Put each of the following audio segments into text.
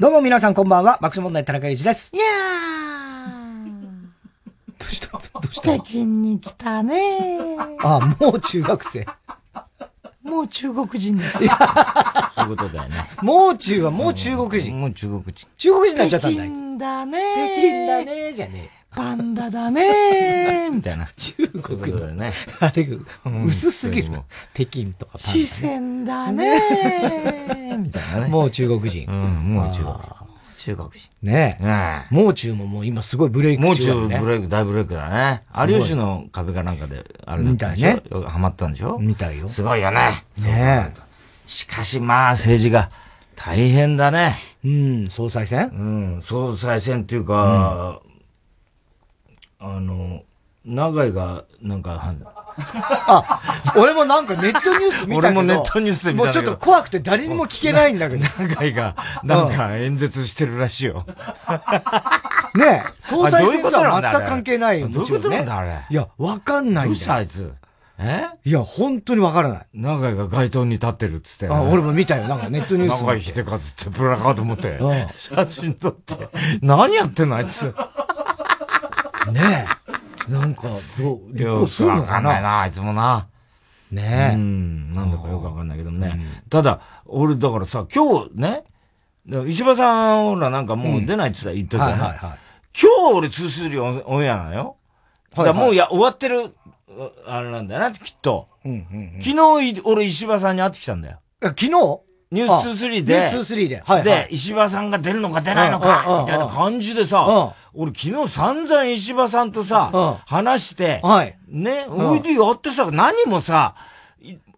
どうも皆さんこんばんは、爆笑問題田中裕二です。いやー。どうした？どうした？北京に来たねあ、もう中学生。もう中国人です。そういうことだよね。もう中はもう中国人。もう中国人。中国人になっちゃったんだ。北京だね北京だねじゃねパンダだね みたいな。中国だよね。あれ、薄すぎる。北京とか四川だね みたいなね。もう中国人。うん、もう中国人。中国人。ねえ。もう中ももう今すごいブレイク中もう中ブレイク、大ブレイクだね。有吉の壁かなんかで、あれみたいね。ハマったんでしょ？みたいよ。すごいよね。ねえ。しかしまあ政治が大変だね。うん、総裁選？うん、総裁選っていうか、あの、長井が、なんか、あ、俺もなんかネットニュース見たけど。俺もネットニュースで見たもうちょっと怖くて誰にも聞けないんだけど。長井が、なんか演説してるらしいよ。ねえ、総裁選とは全く関係ないよ、どういうことなんだ、あれ。いや、わかんないんだよ。どうしたあいつ？え？いや、本当にわからない。長井が街頭に立ってるっつって、あ、俺も見たよ。なんかネットニュース。長井秀和ってプラカード持って。写真撮って。何やってんのあいつ。ねえ。なんか、どう、立候補するのかな？いな、あいつもな。ねえ。うん、なんだかよくわかんないけどね。ただ、俺、だからさ、今日ね、石破さん、ほら、なんかもう出ないって言ってたよね。はいはいはい。今日俺2-3オンエアなのよ。だからもうや、終わってる、あれなんだよな、きっと。うんうんうん、昨日、俺石破さんに会ってきたんだよ。昨日？ニュース3で。ニュース3で。はい、で、石破さんが出るのか出ないのか、みたいな感じでさ、俺昨日散々石破さんとさ、話して、はい、ね、おいでやってさ、何もさ、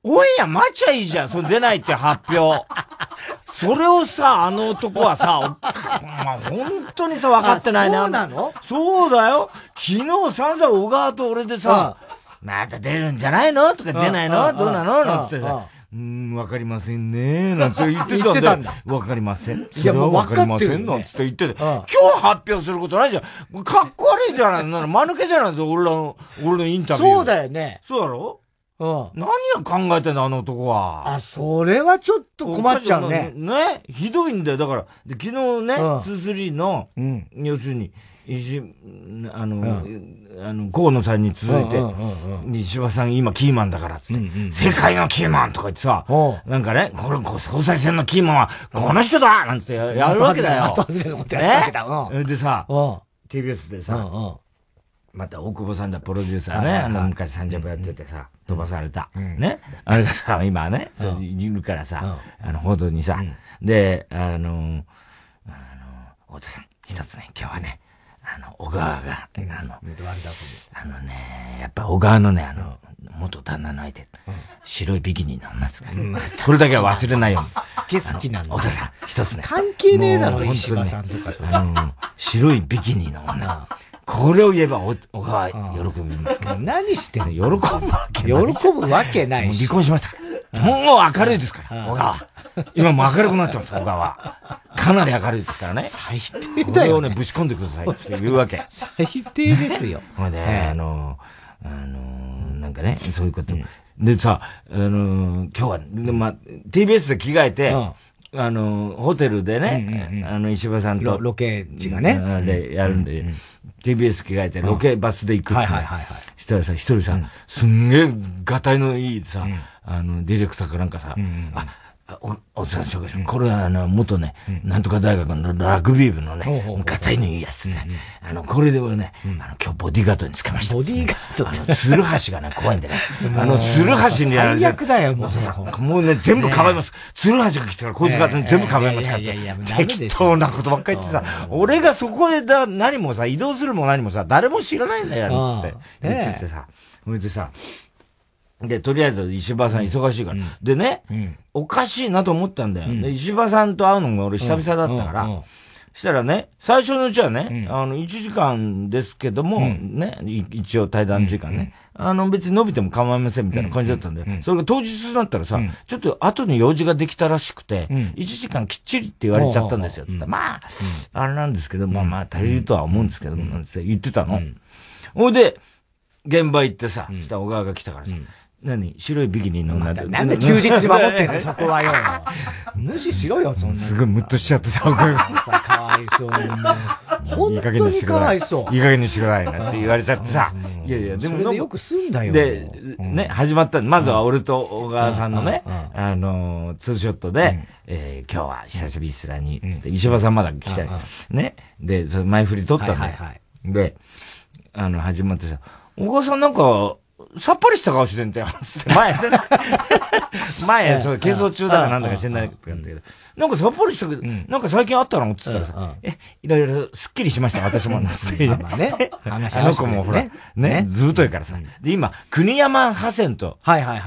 オンエア待ちゃいいじゃん、その出ないって発表。それをさ、あの男はさ、まあ、本当にさ、分かってないね。そうなの？そうだよ。昨日散々小川と俺でさ、また出るんじゃないの？とか出ないの？どうなの？なんつってさ、うん、わかりませんね なんて言ってたんだ。わかりません。いや、もうわかりませんなんつって言ってて。今日発表することないじゃん。かっこ悪いじゃない なら、間抜けじゃない俺らの、俺のインタビュー。そうだよね。そうだろ？うん。何を考えてんの、あの男は。あ、それはちょっと困っちゃうね。ね。ひどいんだよ。だから、昨日ね、うん、2-3の、うん、要するに、石、あの、うん、あの、河野さんに続いて、西場さん今キーマンだからっつって、世界のキーマンとか言ってさ、なんかね、これ、総裁選のキーマンは、この人だ!なんてやるわけだよ。ね?でさ、TBS でさ、また大久保さんだ、プロデューサーね、あの、昔サンジャポやっててさ、飛ばされた。ね?あれがさ、今ね、そういるからさ、あの、報道にさ、で、あの、あの、太田さん、一つね、今日はね、あの、小川が、あの、あのね、やっぱ小川のね、あの、元旦那の相手、白いビキニの女ですから、これだけは忘れないように。好きなんだ。小田さん、一つね。関係ねえだろ、石破さんとか。あの、白いビキニの女。これを言えば小川喜びますけど。何してんの？喜ぶわけない。喜ぶわけない。離婚しました。もう明るいですから、小川。今も明るくなってます、小川。かなり明るいですからね。最低だよ、ね。これをね、ぶち込んでくださいって言うわけ。最低ですよ。ほいで、あの、あの、なんかね、そういうこと。でさ、あの、今日は、ま TBS で着替えて、あの、ホテルでね、あの、石破さんと。ロケ地がね。で、やるんで、TBS 着替えて、ロケバスで行くって。はいはいはい。したらさ、一人さ、すんげえ、がたいのいいさ、あの、ディレクターかなんかさ、あ、お、おさん紹介します。これはあの、元ね、なんとか大学のラグビー部のね、ガタイのいいやつね。あの、これでもね、あの、今日ボディーガードにつけました。ボディーガード？あの、ツルハシがね、怖いんでね。あの、ツルハシにやられて。最悪だよ、もう。もうね、全部かばいます。ツルハシが来たら、こいつが全部かばいますから。いやいや適当なことばっかり言ってさ、俺がそこでだ、何もさ、移動するも何もさ、誰も知らないんだよ、つって。言っててさ。ほいでさ、で、とりあえず石破さん忙しいから。うん、でね、うん、おかしいなと思ったんだよ。で、石破さんと会うのも俺久々だったから、したらね、最初のうちはね、あの、1時間ですけども、ね、一応対談時間ね、あの、別に伸びても構いませんみたいな感じだったんで、それが当日になったらさ、ちょっと後に用事ができたらしくて、1時間きっちりって言われちゃったんですよ。まあ、あれなんですけど、まあまあ足りるとは思うんですけど、なん。つって言ってたの。ほいで、現場行ってさ、したら小川が来たからさ、何？白いビキニの女で。なんで忠実に守ってんの？そこはよ。無視しろよ、そんな。すごいムッとしちゃってさ、僕が。さ、かわいそうに。本当にかわいそう。いい加減にしてくださいなって言われちゃってさ。いやいや、でも。よくすんだよ。で、ね、始まった。まずは俺と小川さんのね、あの、ツーショットで、え今日は久しぶりすらに、つって、石破さんまだ来たね。で、それ前振り取ったんだよ。で、あの、始まってさ、小川さんなんか、さっぱりした顔してんだよ。つって、前、前、そう、軽装中だかなんだか知らないけど、なんかさっぱりしたけど、なんか最近あったのつったらさ、え、いろいろすっきりしました、私も。つって。まあね。あの子もほら、ね、ずぶといからさ。で、今、国山破線と、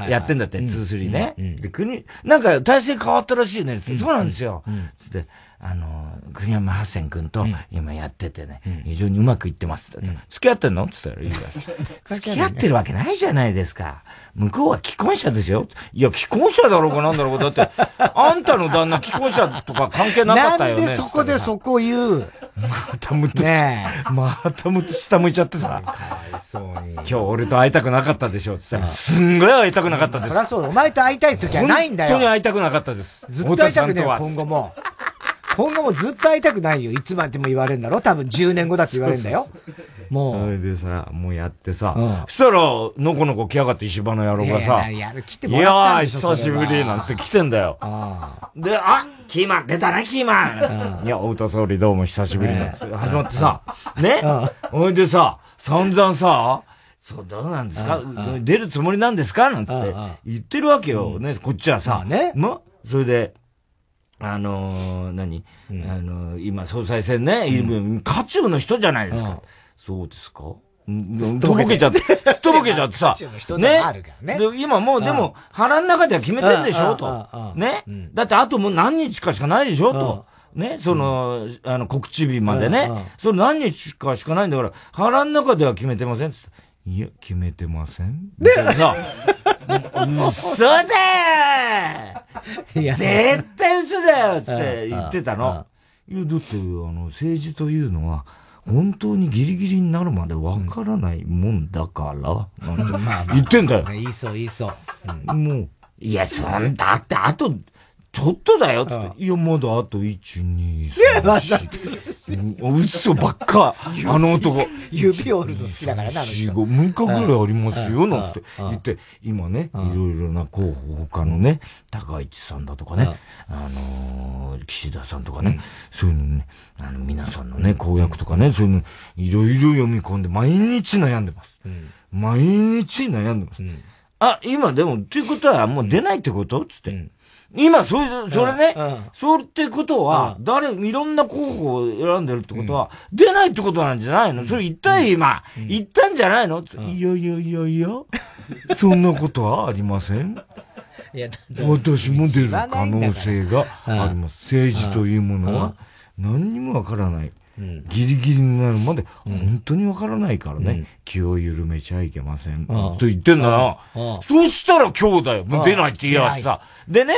やってんだって、2-3ね。で、国、なんか体制変わったらしいね。そうなんですよ。つって、あの、国山八千君と今やっててね、非常にうまくいってます。付き合ってんの？って言ったらいいから。付き合ってるわけないじゃないですか。向こうは既婚者ですよ。いや、既婚者だろうかなんだろうか。だって、あんたの旦那既婚者とか関係なかったよね。なんでそこでそこ言う？またむっと、ねまたむっと下向いちゃってさ。かわいそうに。今日俺と会いたくなかったでしょって言ったら、すんごい会いたくなかったです。そりゃそうだ。お前と会いたい時はないんだよ。本当に会いたくなかったです。ずっと会いたくね今後も。今後もずっと会いたくないよ。いつまでも言われるんだろ多分10年後だって言われるんだよ。もう。それでさ、もうやってさ、うん、そしたら、のこのこ来やがって石破の野郎がさ、いや来てもらったんいや久しぶりなんつって来てんだよ。で、あキーマン出たな、キーマン。いや、太田総理どうも久しぶりなんつって始まってさ、ね？ほいでさ、散々さ、そう、どうなんですか？出るつもりなんですか？なんつって言ってるわけよ。ね、こっちはさ。ね。ま、それで、あのー、何、うん、あのー、今総裁選ね、うん、渦中の人じゃないですか。うん、そうですか？とぼけちゃって、とぼけちゃって。さ、ね？ね。今もうでも腹の中では決めてんでしょ？と。ね、だってあともう何日かしかないでしょ？と。ね、その、あの、告知日までね。それ何日かしかないんだから、腹の中では決めてません？つって。いや、決めてません。みたいな。嘘だよ 絶対嘘だよつって言ってたの。いや、だって、あの、政治というのは、本当にギリギリになるまでわからないもんだから、言ってんだよ。いいそう、いいそう。うん、もう、いや、そんだって、あと、ちょっとだよって。いや、まだあと1、2、3、4。嘘ばっか。あの男。指折るの好きだからな、あの人。6日ぐらいありますよ、なんつって言って、今ね、いろいろな候補、他のね、高市さんだとかね、あの、岸田さんとかね、そういうのね、あの、皆さんのね、公約とかね、そういうの、いろいろ読み込んで、毎日悩んでます。毎日悩んでます。あ、今でも、ということはもう出ないってこと？つって。今、そういう、それね、そうってことは、誰、いろんな候補を選んでるってことは、出ないってことなんじゃないの？それ言ったよ、今。言ったんじゃないの？いやいやいやいや、そんなことはありません？私も出る可能性があります。政治というものは、何にもわからない。ギリギリになるまで、本当にわからないからね、うん、気を緩めちゃいけません。と言ってんだよ。そしたら今日だよ。もう出ないって言いやがってさ。でね、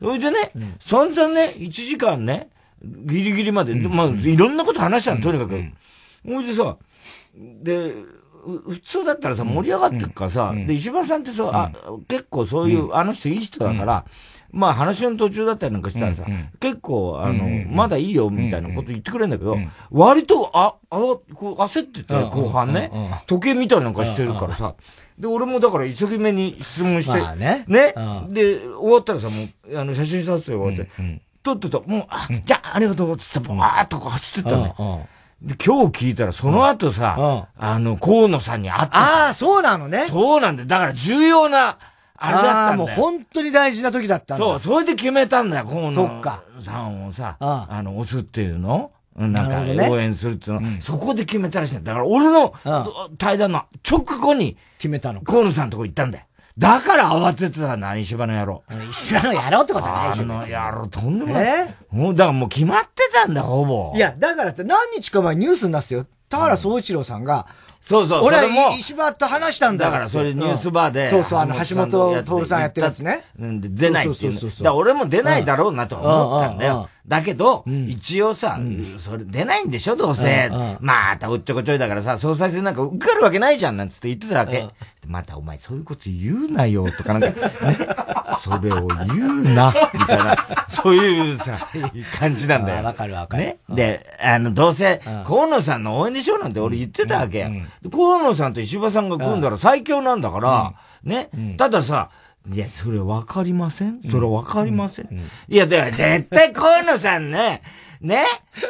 それでね、散々ね、1時間ね、ギリギリまで、まあ、いろんなこと話したの、とにかく。ほいでさ、で、普通だったらさ、盛り上がってるからさ、で、石破さんってさ、あ、結構そういう、あの人いい人だから、まあ話の途中だったりなんかしたらさ、うんうん、結構、あの、うんうん、まだいいよみたいなこと言ってくれるんだけど、うんうん、割と、あ、あ、こう焦ってて、後半ね、時計見たりなんかしてるからさ、で、俺もだから急ぎ目に質問して、まあね。ね、で、終わったらさ、もう、あの、写真撮影終わって、うんうん、撮ってた、もう、あ、じゃあ、ありがとう、つって、バーっと走ってったね。で、今日聞いたら、その後さ、あの、河野さんに会った。ああ、そうなのね。そうなんだよ。だから重要な、あれだったんだよ。もう本当に大事な時だったんだ。そう、それで決めたんだよ、河野さんをさ、ああの、押すっていうの？なんか、応援するっていうの、そこで決めたらしいんだ。だから俺の対談の直後に、決めたの河野さんのとこ行ったんだよ。だから慌ててたんだ、石破の野郎。石破の野郎ってことはないでしょ。あの野郎、とんでもない。もう、だからもう決まってたんだ、ほぼ。いや、だからって何日か前ニュースになってたよ。田原総一郎さんが、そうそう、俺は石破と話したんだだからそれニュースバーで。そうそう、あの、橋本徹さんやってるやつね。出ないっていう。だ俺も出ないだろうなと思ったんだよ。だけど、一応さ、それ出ないんでしょ、どうせ。またおっちょこちょいだからさ、総裁選なんか受かるわけないじゃん、なんつって言ってたわけ。またお前そういうこと言うなよ、とかなんか、ね。それを言うな、みたいな、そういうさ、感じなんだよ。わかるわかる。ね。で、あの、どうせ、河野さんの応援でしょなんて俺言ってたわけ。河野さんと石破さんが組んだら最強なんだから、ね。たださ、いや、それわかりません？それわかりません、いや、だから絶対河野さんね、ね？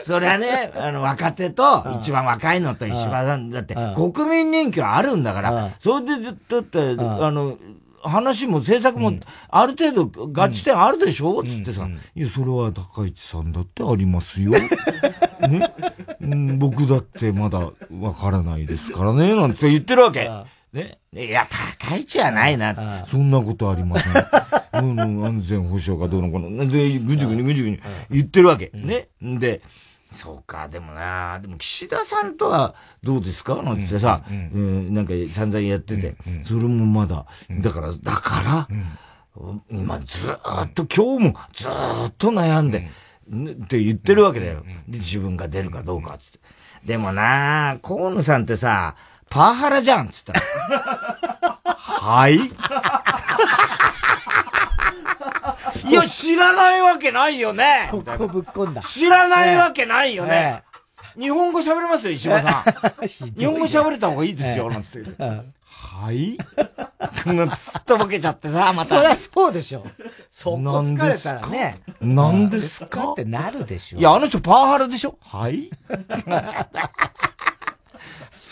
それはね、あの、若手と、一番若いのと石破さん、だって、国民人気はあるんだから、それで、だって、あの、話も政策も、ある程度合致点あるでしょ、つってさ、いや、それは高市さんだってありますよ。ね、うん、僕だってまだわからないですからね、なんて言ってるわけ。ね。いや、高市はないな、そんなことありませ ん。うん、安全保障かどうのこの。で、ぐじゅぐにぐじゅぐに言ってるわけ。ね。で、そうか、でもな、でも岸田さんとはどうですか？なん。てさ、うん、なんか散々やってて、それもまだ、だから、だから、今ずっと、今日もずっと悩んで、って言ってるわけだよ。で、自分が出るかどうかつって。でもな、河野さんってさ、パワハラじゃんつったら。はい？いや、知らないわけないよねそこぶっ込んだ。知らないわけないよね。日本語喋れますよ、石破さん。日本語喋れた方がいいですよ、なんつって。はい？すっとぼけちゃってさ、また。そりゃそうでしょ。そこ疲れたらね。何ですか？ってなるでしょ。いや、あの人パワハラでしょはい？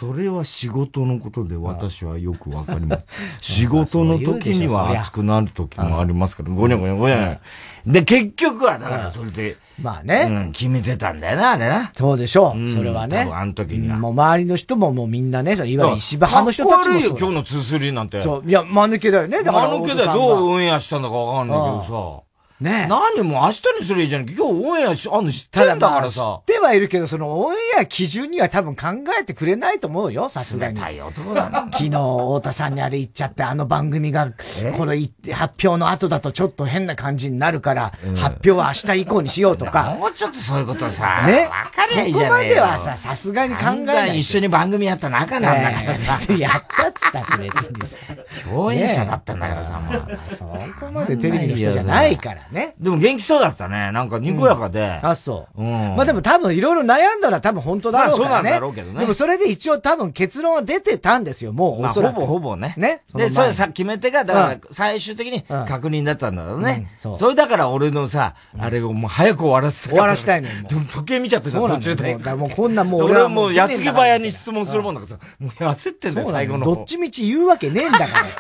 それは仕事のことで私はよくわかります。仕事の時には熱くなる時もありますから、ごにゃごにゃごにゃ。で、結局は、だからそれで、まあね、うん、決めてたんだよな、あれな。そうでしょう。それはね。あの時には。もう周りの人ももうみんなね、いわゆる石破派の人たちもそう。今日のツースリーなんて。そう。いや、間抜けだよね。だから。間抜けだよ。どうオンエアしたんだかわかんないけどさ。ね何も明日にするいいじゃん。今日オンエアし、あんの知ってんだからさ。知ってはいるけど、そのオンエア基準には多分考えてくれないと思うよ、さすがに。い男だな。昨日、太田さんにあれ言っちゃって、あの番組が、この発表の後だとちょっと変な感じになるから、発表は明日以降にしようとか。もうちょっとそういうことさ、ね？わかりゃいいじゃん。そこまではさ、さすがに考えない。一緒に番組やった仲なんだからさ。やったっつったって別にさ。共演者だったんだからさ、もう。そこまでテレビの人じゃないからね。でも元気そうだったね。なんかにこやかで。あ、そう。うん。まあでも多分いろいろ悩んだら多分本当だろうからね。そうなんだろうけどね。でもそれで一応多分結論は出てたんですよ、もう。まあ、ほぼほぼね。ね？で、それさ、決め手が、だから最終的に確認だったんだろうね。そう。それだから俺のさ、あれをもう早く終わらせた終わらしたいのでも時計見ちゃってさ、途中で。もうこんなもう俺はもう矢継ぎ早に質問するもんだからさ、もう焦ってんだよ、最後の。どっちみち言うわけねえんだからって。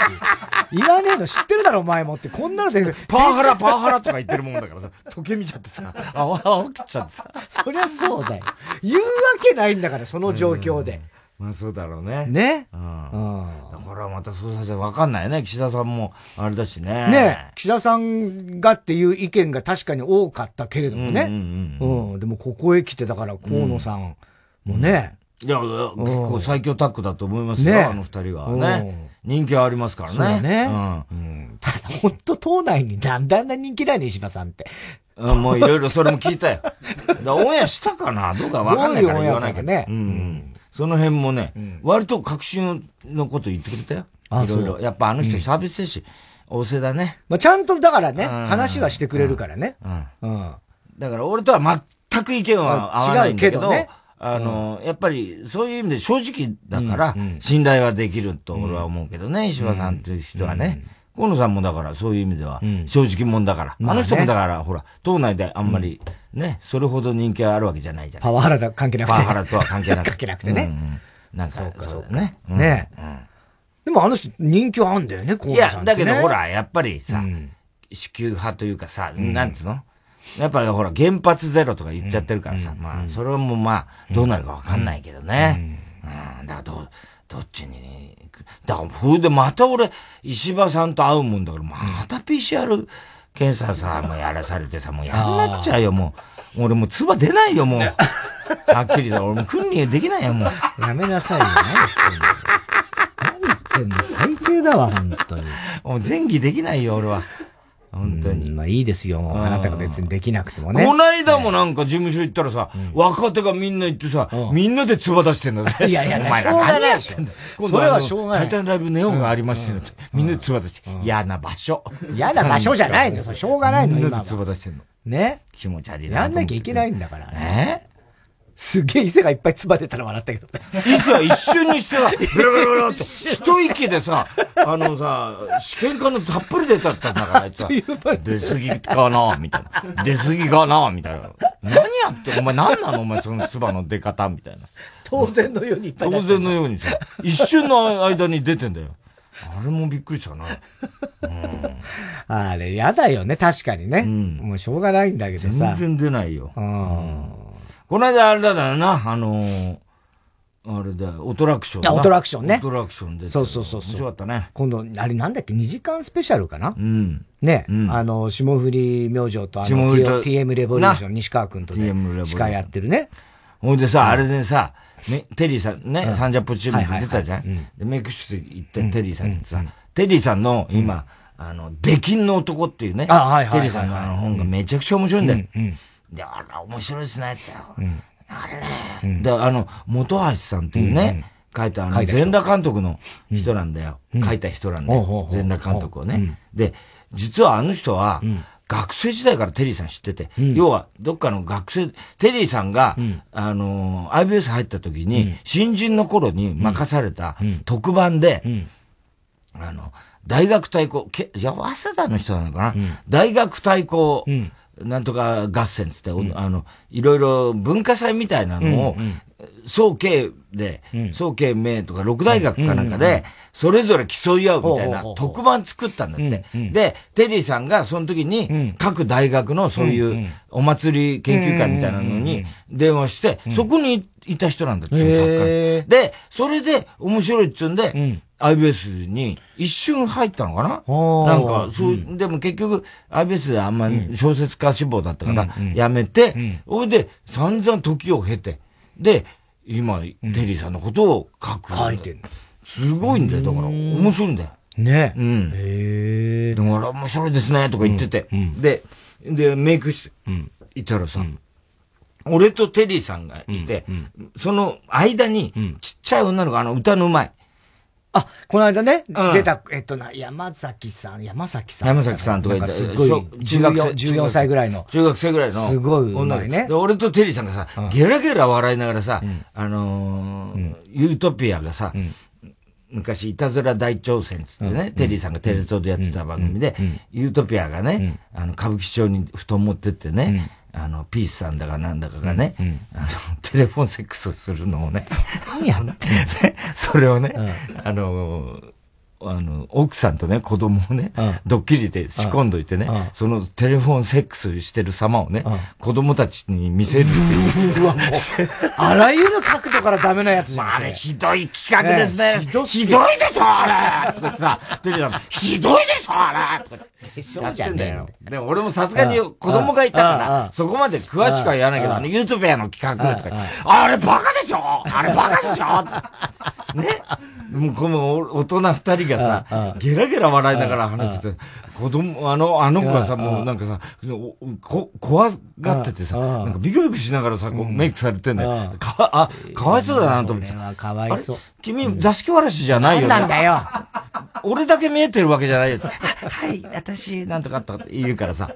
言わねえの知ってるだろ、お前もって。こんなので。パワハラ、パワハラとか言ってるもんだからさ、時計見ちゃってさ、あ、あ、起きちゃってさ。そりゃそうだよ。言うわけないんだから、その状況で。まあそうだろうね。ね？うん。だからまた総裁選わかんないね。岸田さんもあれだしね。ね岸田さんがっていう意見が確かに多かったけれどもね。うん、うん、でもここへ来てだから河野さんもね。いや、結構最強タッグだと思いますよ、ね、あの二人はね。人気はありますからね。そうね。うん。ただ、ほんと党内にだんだんだん人気だよね、石破さんって。うん、もういろいろそれも聞いたよ。だオンエアしたかな？どうかわかんないから言わないけど。ね。うん。その辺もね、うん、割と確信のこと言ってくれたよ。いろいろ。やっぱあの人サービス精神、旺盛だね。まあちゃんとだからね、話はしてくれるからね。うん。だから俺とは全く意見は合わないんだけど、ね、あの、やっぱりそういう意味で正直だから、信頼はできると俺は思うけどね、石破さんという人はね。河野さんもだからそういう意味では、正直者だから。あの人もだから、ほら、党内であんまりね、それほど人気あるわけじゃないじゃない。パワハラと関係なくて。パワハラとは関係なくて。関係なくてね。なんか、そうか、そうだね。ねでもあの人人気はあんだよね、河野さん。いや、だけどほら、やっぱりさ、支給派というかさ、なんつうの？やっぱりほら、原発ゼロとか言っちゃってるからさ、まあ、それもまあ、どうなるかわかんないけどね。うん。だからどう、どっちにだから、それでまた俺、石破さんと会うもんだから、また PCR 検査さ、もうやらされてさ、もうやんなっちゃうよ、もう。俺もう唾出ないよ、もう。はっきりだ。俺もう訓練できないよ、もう。やめなさいよ。何言ってんの最低だわ、本当に。もう前期できないよ、俺は。本当に。まあいいですよ。あなたが別にできなくてもね。こないだもなんか事務所行ったらさ、若手がみんな行ってさ、みんなで唾出してんだぜ。いやいや、お前ら何やってんだそれはしょうがない。タイタンライブネオンがありましてね、みんなで唾出して。嫌な場所。嫌な場所じゃないのよ。しょうがないの、今。みんなで唾出してんの。ね気持ち悪いな。やんなきゃいけないんだからね。すげえ伊勢がいっぱい唾出たら笑ったけど。伊勢は一瞬にしてさ、ブラブラブラって、一息でさ、あのさ、試験管のたっぷり出たったんだから、あいつは。出すぎかなみたいな。出すぎかなみたいな。何やってお前何なのお前その唾の出方みたいな。当然のように当然のようにさ、一瞬の間に出てんだよ。あれもびっくりしたな。うん、あれ、やだよね、確かにね。うん、もうしょうがないんだけどさ。全然出ないよ。うんこの間あれだよな、あのー、あれだよ、オトラクション。オトラクションね。オトラクションで。そうそうそう面白かったね。今度、あれなんだっけ、2時間スペシャルかな？うん。ね、うん、あの、霜降り明星と、あの、TM レボリューション、西川くんとね、司会やってるね。ほんでさ、あれでさ、ね、テリーさんね、サンジャポチームで出たじゃん？で、メイク室行って、テリーさんにさ、テリーさんの今、あの、出禁の男っていうね、テリーさんのあの本がめちゃくちゃ面白いんだよ。で、あら、面白いですね。って。あれね。で、あの、元橋さんっていうね、書いた、あの、全裸監督の人なんだよ。書いた人なんだよ。全裸監督をね。で、実はあの人は、学生時代からテリーさん知ってて、要は、どっかの学生、テリーさんが、あの、IBS 入った時に、新人の頃に任された特番で、あの、大学対抗、け、いや、早稲田の人なのかな、大学対抗、なんとか合戦つって、うん、あの、いろいろ文化祭みたいなのを、総計で、総計名とか六大学かなんかで、それぞれ競い合うみたいな特番作ったんだって。で、テリーさんがその時に、各大学のそういうお祭り研究会みたいなのに電話して、そこにいた人なんだって、その作家で、それで面白いっつうんで、IBS に一瞬入ったのかな？なんか、そう、でも結局 IBS であんま小説家志望だったからやめて、それで散々時を経て、で、今、テリーさんのことを書く。書いてる。すごいんだよ。だから、面白いんだよ。ね。うん。へえ。だから面白いですね、とか言ってて。で、で、メイク室、いたらさ、俺とテリーさんがいて、その間に、ちっちゃい女の子、あの、歌のうまい。あ、この間ね、うん、出た、えっとな、山崎さん、山崎さん。山崎さんとか言ったすごい、中学生。14歳ぐらいの。中学生ぐらいの。すごい女ね。で、俺とテリーさんがさ、うん、ゲラゲラ笑いながらさ、うん、あのーうん、ユートピアがさ、昔、いたずら大挑戦つってね、テリーさんがテレ東でやってた番組で、ユートピアがね、あの、歌舞伎町に布団持ってってね、あの、ピースさんだかなんだかがね、うんうん、あの、テレフォンセックスするのをね、何やんって それをね、うん、あの、あの、奥さんとね、子供をね、ドッキリで仕込んどいてね、そのテレフォンセックスしてる様をね、子供たちに見せるっていう。うわ、もう、あらゆる角度からダメなやつじゃん。あれ、ひどい企画ですね。ひどいでしょ、あれ。とかさ、テレビひどいでしょ、あれ。とか。でしょやってんだよ。でも俺もさすがに子供がいたから、そこまで詳しくは言わないけど、あの、ユートピアの企画とか、あれバカでしょあれバカでしょね。もうこの大人二人がさ、ゲラゲラ笑いながら話してて、子供、あの、あの子がさ、もうなんかさ、こ、怖がっててさ、なんかビクビクしながらさ、こうメイクされてんだよ。か、あ、かわいそうだなと思って。かわいそう。君、座敷わらしじゃないよ。なんだよ。俺だけ見えてるわけじゃないよ。はい、私、なんとかとかって言うからさ。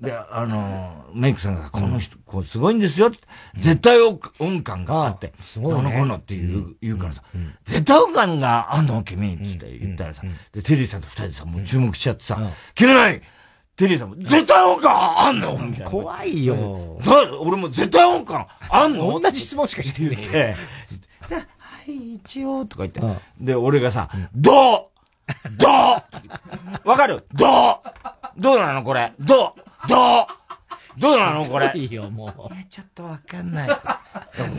で、あの、メイクさんが、この人、こう、すごいんですよ。絶対音感があって、どの子のって言う、言うからさ、絶対音感があんの君つって言ったらさ、で、テリーさんと二人でさ、もう注目しちゃってさ、切れないテリーさんも、絶対音感あんの？怖いよ。俺も絶対音感あんの？同じ質問しかして言って、はい、一応、とか言って。で、俺がさ、どう？どう？わかるどう？どうなの？これ？どう？どう？どうなの？これ？いいよ、もう。ちょっとわかんない。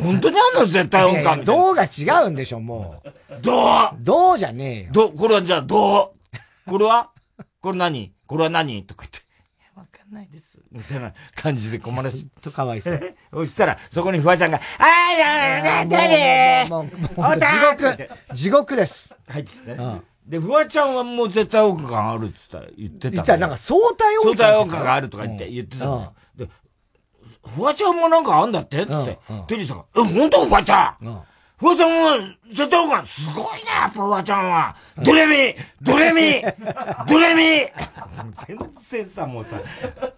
本当にあんの？絶対音感。どうが違うんでしょ、もう。どう？どうじゃねえよ。ど、これはじゃあどう？これは？これ何？これは何？とか言って。ないです。みたいな感じで困らし。とかわいそう。そしたら、そこにフワちゃんが、あーやーなにもう、地獄、地獄です。入ってきてね。で、フワちゃんはもう絶対音感あるって言ってた。言ったらなんか相対音感。相対音感があるとか言って言ってた。で、フワちゃんもなんかあんだってつって。テリーさんが、え、本当フワちゃんフワちゃんは、すごいね、やっぱフワちゃんは。ドレミドレミ ドレミ全然さ、もうさ、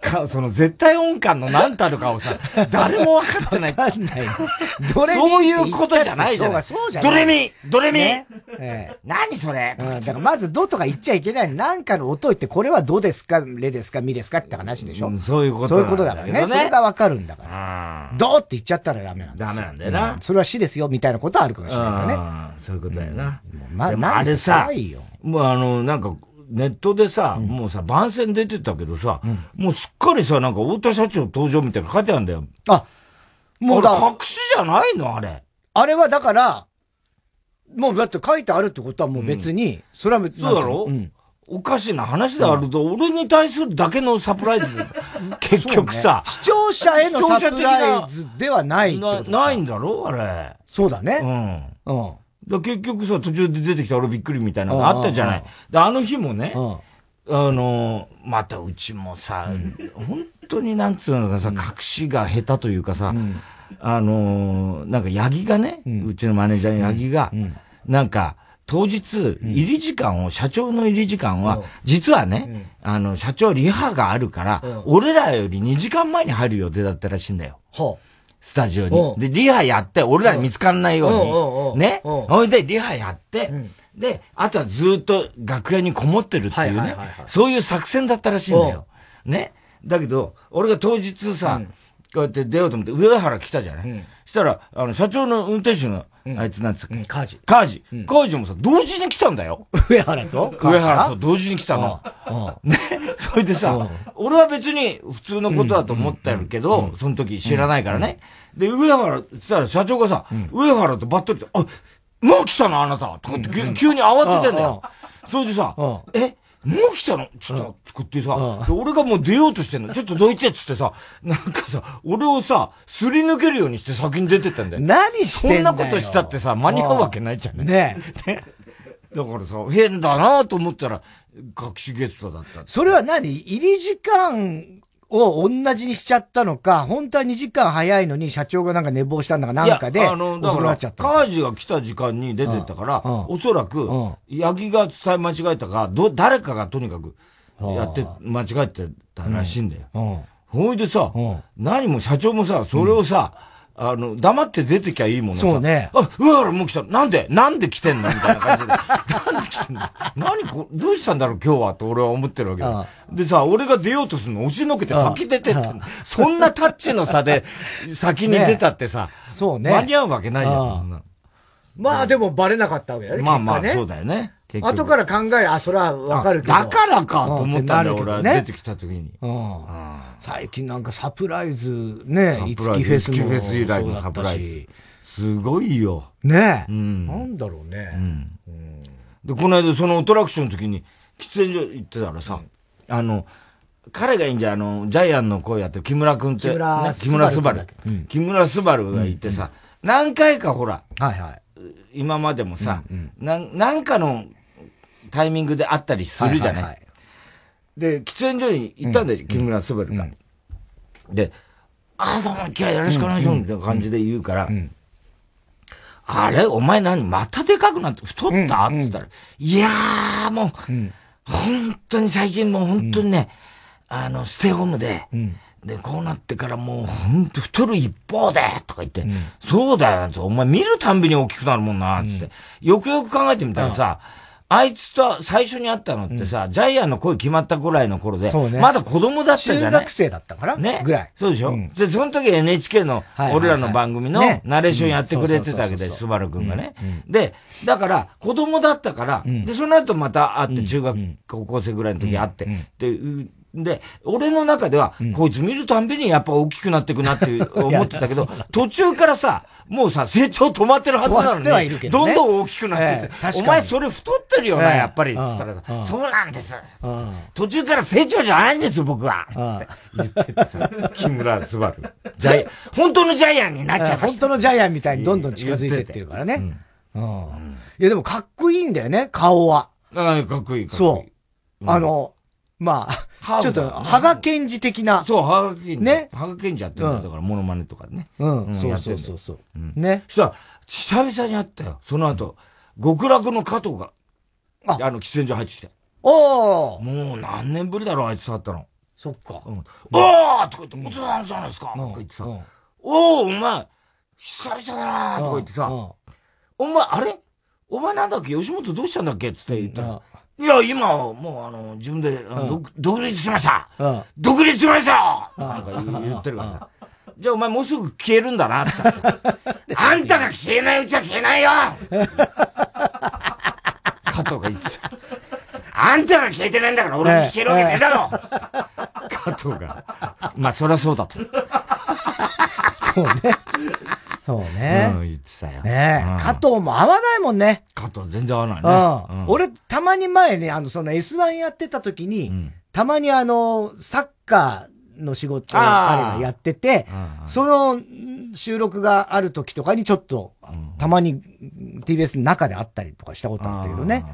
か、その絶対音感の何たるかをさ、誰も分かってない。かんない。ドレミそういうことじゃないじゃん。そうじゃドレミドレミ、ねええ、何それ、うん、だからまずドとか言っちゃいけない。なんかの音言って、これはドですかレですかミですかって話でしょ、うん、そういうことそういうことだからね。それが分かるんだから。ドって言っちゃったらダメなんだダメなんだよな、それは死ですよ、みたいなことはあるかもしれないからね。そういうことだよな。まあ、あれさ、もうあの、なんか、ネットでさ、うん、もうさ、番宣出てたけどさ、うん、もうすっかりさ、なんか太田社長登場みたいな書いてあるんだよ。あ、もうだ。隠しじゃないの？あれ。あれはだから、もうだって書いてあるってことはもう別に、うん、それは別に。そうだろ？うん。おかしな話であると、俺に対するだけのサプライズ 結局さ、ね、視聴者へのサプライズではないなないんだろ？あれ。そうだね。うん。うん。だ結局さ、途中で出てきた俺びっくりみたいなのがあったじゃない。で、あの日もね、あの、またうちもさ、本当になんつうのかさ、隠しが下手というかさ、あの、なんか八木がね、うちのマネージャーの八木が、なんか、当日、入り時間を、社長の入り時間は、実はね、あの、社長リハがあるから、俺らより2時間前に入る予定だったらしいんだよ。スタジオに。で、リハやって、俺らに見つかんないように。ね。ほいで、リハやって、で、あとはずっと楽屋にこもってるっていうね。そういう作戦だったらしいんだよ。ね。だけど、俺が当日さ、こうやって出ようと思って、上原来たじゃない、したら、あの、社長の運転手の、あいつなんつっけ、カージ。カージ。カージもさ、同時に来たんだよ。上原と？上原と同時に来たの。ね？それでさ、俺は別に普通のことだと思ってるけど、その時知らないからね。で、上原、つったら社長がさ、上原とばっとり、あ、もう来たのあなた！とかって急に慌ててんだよ。それでさ、え？もう来たの？ちょっと、作ってさ、俺がもう出ようとしてんの。ちょっとどいてっつってさ、なんかさ、俺をさ、すり抜けるようにして先に出てったんだよ。何してんだよ。そんなことしたってさ、間に合うわけないじゃんね。ねね。だからさ、変だなと思ったら、隠しゲストだった。それは何？入り時間を同じにしちゃったのか、本当は2時間早いのに社長がなんか寝坊したんだかなんかで、あの、だから、カージが来た時間に出てったから、おそらく、八木が伝え間違えたか、ど、誰かがとにかく、やって、間違えてたらしいんだよ。ほいでさ、何も社長もさ、それをさ、あの、黙って出てきゃいいものさ。そうね。あ、うわもう来た。なんで？なんで来てんの？みたいな感じで。なんで来てんの？何こ、どうしたんだろう？今日はと俺は思ってるわけだ。でさ、俺が出ようとするの？押しのけて先出てってそんなタッチの差で先に出たってさ、そうね。間に合うわけないじゃん。まあでもバレなかったわけだね。まあまあ、そうだよね。後から考え、あ、それはわかるけど。だからかと思ったんだよ、俺は出てきた時に。最近なんかサプライズ、ね、いつきフェスも。フェス以来のサプライズ。すごいよ。ねえ。なんだろうね。で、この間そのアトラクションの時に、喫煙所行ってたらさ、あの、彼がいいんじゃ、あの、ジャイアンの声やってる木村君って、木村すばる。木村すばるがいてさ、何回かほら、はいはい。今までもさ、なんかのタイミングであったりするじゃない。で、喫煙所に行ったんだよ、木村すばるが。で、あ、どうも、今日はよろしくお願いします、みたいな感じで言うから、あれお前何？またでかくなって太った？って言ったら、いやーもう、本当に最近もう本当にね、あの、ステイホームで、で、こうなってからもう、ほんと太る一方で、とか言って、そうだよ、お前見るたんびに大きくなるもんな、つって。よくよく考えてみたらさ、あいつと最初に会ったのってさ、うん、ジャイアンの声決まったぐらいの頃で、ね、まだ子供だったじゃない？中学生だったからね。ぐらい。そうでしょ、うん、で、その時 NHK の、俺らの番組のナレーションやってくれてたわけで、スバル君がね、で、だから、子供だったから、で、その後また会って、中学、高校生ぐらいの時会って、で、で、俺の中では、こいつ見るたんびにやっぱ大きくなっていくなって 思ってたけど、途中からさ、もうさ、成長止まってるはずなのに、どんどん大きくなってて、お前それ太ってるよな、やっぱり、つったら、そうなんです。途中から成長じゃないんですよ、僕は。言っててさ、木村昴。ジャイアン、本当のジャイアンになっちゃう。本当のジャイアンみたいにどんどん近づいてってるからね。うん。いやでもかっこいいんだよね、顔は。ああ、かっこいい。そう。あの、まあ、ちょっと、羽賀健二的な。そう、羽賀健二。ね。羽賀健二やってるんだ。だから、モノマネとかね。うん。そうそうそうそう。ね。したら、久々に会ったよ。その後、極楽の加藤が、あの、喫煙所入ってきて。おもう何年ぶりだろ、あいつ触ったの。そっか。うん。おーとか言って、おつさんじゃないですか。とか言ってさ。おー、お前、久々だなとか言ってさ。お前、あれ？お前なんだっけ？吉本どうしたんだっけ？つって言ったら。いや、今、もう、あの、自分で、独立しました独立しましたなんか言ってるからさ。じゃあお前もうすぐ消えるんだなって あんたが消えないうちは消えないよ加藤が言ってた。あんたが消えてないんだから俺も消えるわけねえだろ加藤が。まあ、そりゃそうだと。そうね。そうね。うん、言ってたよ。ねえ、加藤も合わないもんね。加藤全然合わないね。うん。俺、たまに前ね、あの、その S1 やってた時に、たまにあの、サッカーの仕事を彼がやってて、その収録がある時とかにちょっと、たまに TBS の中であったりとかしたことあったけどね。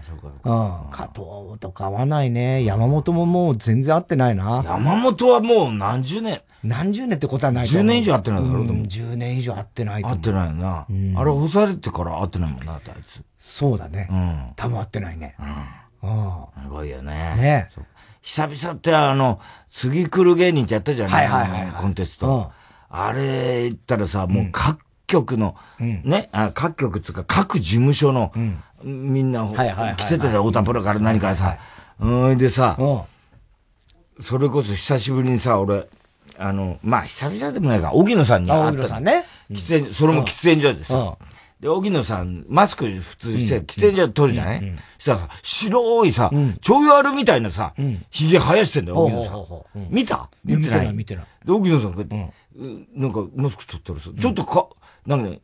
うん。加藤とか合わないね。山本ももう全然合ってないな。山本はもう何十年？何十年ってことはないと思う。10年以上会ってないだろう、でも。10年以上会ってないと思う。会ってないよな。うん、あれ、干されてから会ってないもんな、あいつ。そうだね。うん。多分会ってないね。うん。ああ。すごいよね。ね久々ってあの、次来る芸人ってやったじゃない？はいはいはい、コンテスト。あれ言ったらさ、もう各局の、ね、あ各局つうか各事務所の、みんな、来てたよ、太田プロから何からさ。うん、でさ、それこそ久しぶりにさ、俺、あの、まあ、久々でもないか、荻野さんに会った。荻野さんね。喫煙、それも喫煙所でさ。で、荻野さん、マスク普通して、喫煙所取るじゃない？したら白いさ、ちょいあるみたいなさ、髭生やしてんだよ、荻野さん。見た？見てない。見てない。で、荻野さん、なんか、マスク取ったらさ、ちょっとか、なんかね、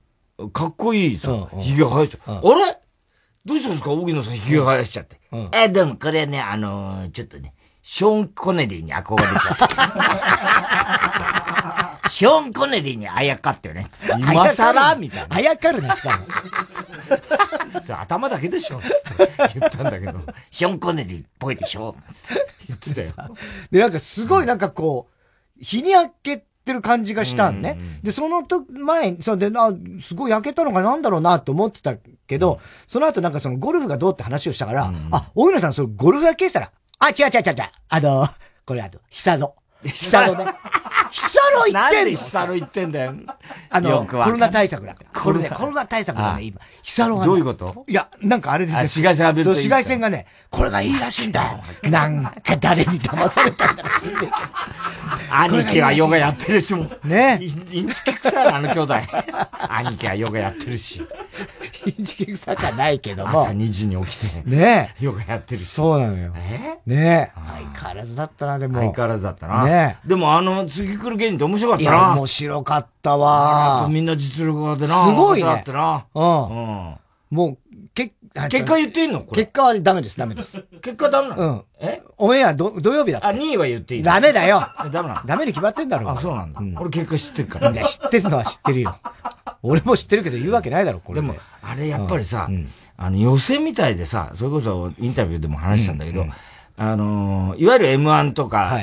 かっこいいさ、髭生やして、あれ？どうしたんですか？荻野さん髭生やしちゃって。え、でもこれね、あの、ちょっとね、ショーン・コネリーに憧れちゃった。ショーン・コネリーにあやかってよね。今更？みたいな。あやかるね、しかも。それ頭だけでしょ？って言ったんだけど、ショーン・コネリーっぽいでしょ？って言ってたよ。で、なんかすごいなんかこう、日に焼けてる感じがしたんね。で、そのと前、それで、あ、すごい焼けたのがなんだろうなと思ってたけど、その後なんかそのゴルフがどうって話をしたから、あ、大野さんそれゴルフだけしたら、あ、違う違う違う違う。あの、これあの、久野。久野ね。久野行ってんのなんで久野行ってんだよ。あの、コロナ対策だから。これね、コロナ対策だね、今。久野が、どういうこと？いや、なんかあれで、紫外線浴びるそう、紫外線がね、これがいいらしいんだよ。なんか誰に騙されたんだらしいんだけど。兄貴はヨガやってるしも。ねインチキ臭いあの兄弟。兄貴はヨガやってるし。インチキ臭ないけども。朝2時に起きて。ねヨガやってるし。そうなのよ。え？ね相変わらずだったな、でも。相変わらずだったな。ねでもあの、次来る芸人って面白かったな。いや、面白かったわ。みんな実力がでな。すごいね。だってな。うん。うん。もう、け、結果言っていいの結果はダメです、ダメです。結果ダメなの？うん。え？オンエアど土曜日だった。あ、2位は言っていいダメだよ。ダメなの？ダメに決まってんだろ。あ、そうなんだ。俺結果知ってるから。いや、知ってるのは知ってるよ。俺も知ってるけど言うわけないだろ、これ。でも、あれやっぱりさ、あの、予選みたいでさ、それこそインタビューでも話したんだけど、あのいわゆる M1 とか、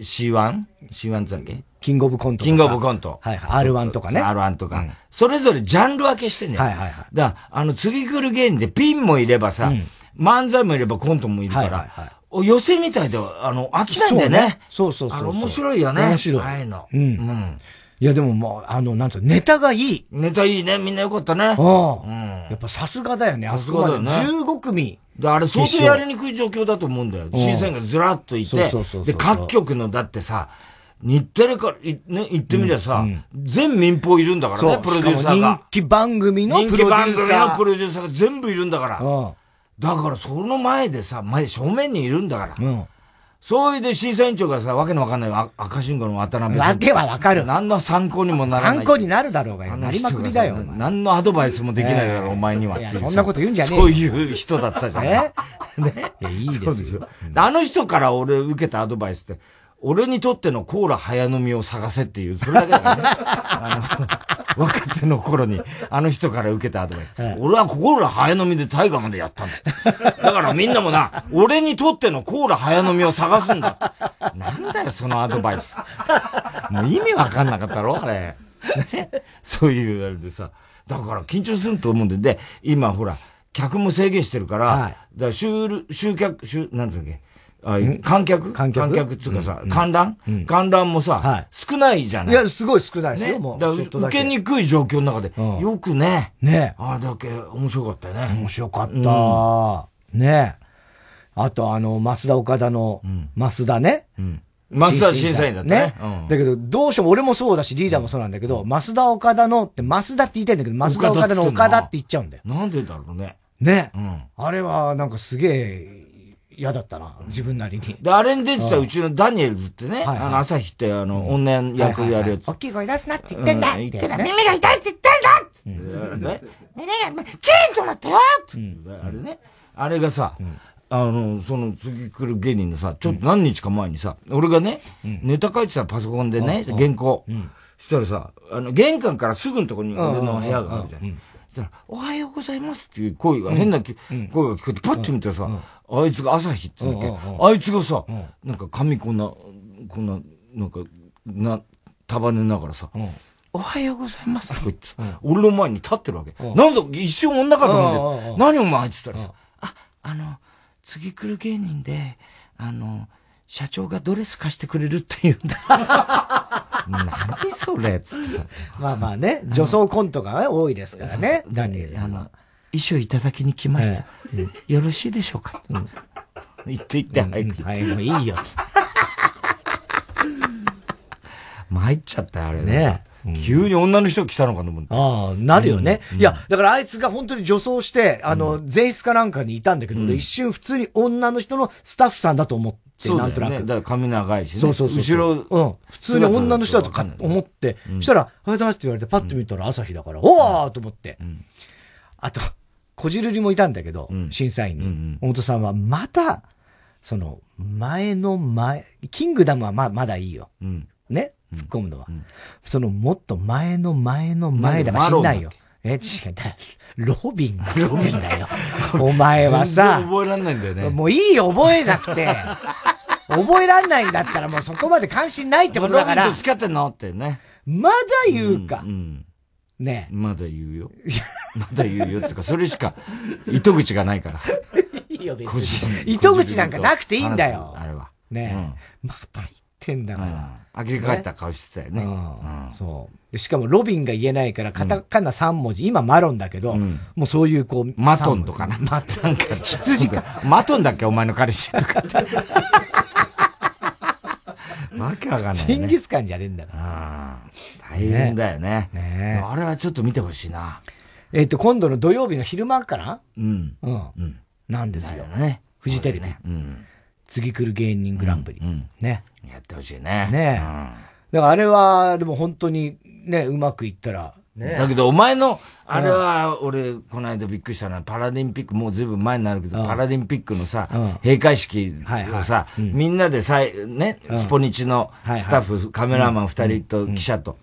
C1?C1 ってだっけ？キングオブコントキングオブコント。はいはい。R1 とかね。R1 とか。それぞれジャンル分けしてんねはいはいはい。だから、あの、次来る芸人でピンもいればさ、漫才もいればコントもいるから、寄せみたいで、あの、飽きないんだよね。そうそうそう。面白いよね。面白い。ああいうの。うん。うん。いや、でももう、あの、なんと、ネタがいい。ネタいいね。みんなよかったね。うん。やっぱさすがだよね。あそこまで15組。で、あれ相当やりにくい状況だと思うんだよ。審査員がずらっといて。そうそうそうで、各局の、だってさ、日テレから、ね、言ってみりゃさ、うんうん、全民放いるんだからね、プロデューサーが。人気番組のプロデューサー。人気番組のプロデューサーが全部いるんだから。だからその前でさ、前正面にいるんだから。うん、そういうで審査委員長がさ、わけのわかんない赤信号の渡辺さん。わけはわかる。何の参考にもならない。参考になるだろうがよ。なりまくりだよ。何のアドバイスもできないだろ、お前には。そんなこと言うんじゃねえそういう人だったじゃん。え ね。いや、いいですよ。あの人から俺受けたアドバイスって、俺にとってのコーラ早飲みを探せっていう、それだけだからね。あの、若手の頃に、あの人から受けたアドバイス。はい、俺はコーラ早飲みで大河までやったんだ。だからみんなもな、俺にとってのコーラ早飲みを探すんだ。なんだよ、そのアドバイス。もう意味わかんなかったろ、あれ。ね。そういうあれでさ。だから緊張すると思うんで、で、今ほら、客も制限してるから、はい、だから集、集客、集、なんつうんだっけ、あ観客？観客？観客っていうかさ、観覧？観覧もさ、少ないじゃない。いや、すごい少ないですよ、もう。受けにくい状況の中で、よくね。ね。ああだけ面白かったよね。面白かった。ね。あと、あの、増田岡田の、増田ね。増田審査員だったね。だけど、どうしても俺もそうだし、リーダーもそうなんだけど、増田岡田のって、増田って言いたいんだけど、増田岡田の岡田って言っちゃうんだよ。なんでだろうね。ね。あれは、なんかすげえ、嫌だったな、自分なりに。で、あれに出てたうちのダニエルズってね、あの、朝日って、あの、女役やるやつ。大きい声出すなって言ってんだ。言ってんだ。耳が痛いって言ってんだ。ね。耳が、キーンとなって。よあれね。あれがさ、あの、その次来る芸人のさ、ちょっと何日か前にさ、俺がね、ネタ書いてたパソコンでね、原稿。したらさ、あの、玄関からすぐのとこに俺の部屋があるじゃん。したら、おはようございますっていう声が、変な声が聞こえて、パッと見たらさ、あいつが朝日って言うんだっけあいつがさ、なんか髪こんな、こんな、なんか、な、束ねながらさ、おはようございますとか言ってさ、俺の前に立ってるわけ。なんだ、一瞬女かと思って、何お前って言ったらさ、あ、あの、次来る芸人で、あの、社長がドレス貸してくれるって言うんだ。何それ？つってさ。まあまあね、女装コントが、ね、多いですからね。何あの、衣装いただきに来ました。よろしいでしょうか、うん、言って言って、早く。はい、もういいよ。参っちゃったよ、あれ。ね。急に女の人来たのかと思って。ああ、なるよね。いや、だからあいつが本当に女装して、あの、前室かなんかにいたんだけど、一瞬普通に女の人のスタッフさんだと思って、なんとなく。だから髪長いしね。そうそうそう。後ろ。うん。普通に女の人だとか思って、そしたら、おはようございますって言われて、パッと見たら朝日だから、おーと思って。あと、こじるりもいたんだけど、審査員に。大本さんは、また、その、前の前、キングダムはま、まだいいよ。ね？突っ込むのは。その、もっと前の前の前だか知んないよ。え、違う。ロビンがロビンだよ。お前はさ。覚えらんないんだよね。もういいよ、覚えなくて。覚えらんないんだったらもうそこまで関心ないってことだから。ロビンと付き合ってんの？ってね。まだ言うか。うん、うんねまだ言うよ。まだ言うよ。つか、それしか、糸口がないから。いいよ、別に。糸口なんかなくていいんだよ。あれは。ねえ。また言ってんだから。あきれ返った顔してたよね。そう。でしかも、ロビンが言えないから、カタカナ3文字、今マロンだけど、もうそういうこう、マトンとかな。マトンか。羊か。マトンだっけお前の彼氏とかって。わけわかんない、ね。チンギスカンじゃねえんだから。大変だよね。ねあれはちょっと見てほしいな。えっと、今度の土曜日の昼間かな？うん。うん。なんですよ。ね。フジテレビ。うん。次来る芸人グランプリ。ね。やってほしいね。ねだからあれは、でも本当にね、うまくいったら、ね、だけど、お前の、あれは、俺、この間びっくりしたのは、パラリンピック、もうずいぶん前になるけど、パラリンピックのさ、閉会式をさ、みんなでさ、ね、スポニチのスタッフ、カメラマン二人と記者と、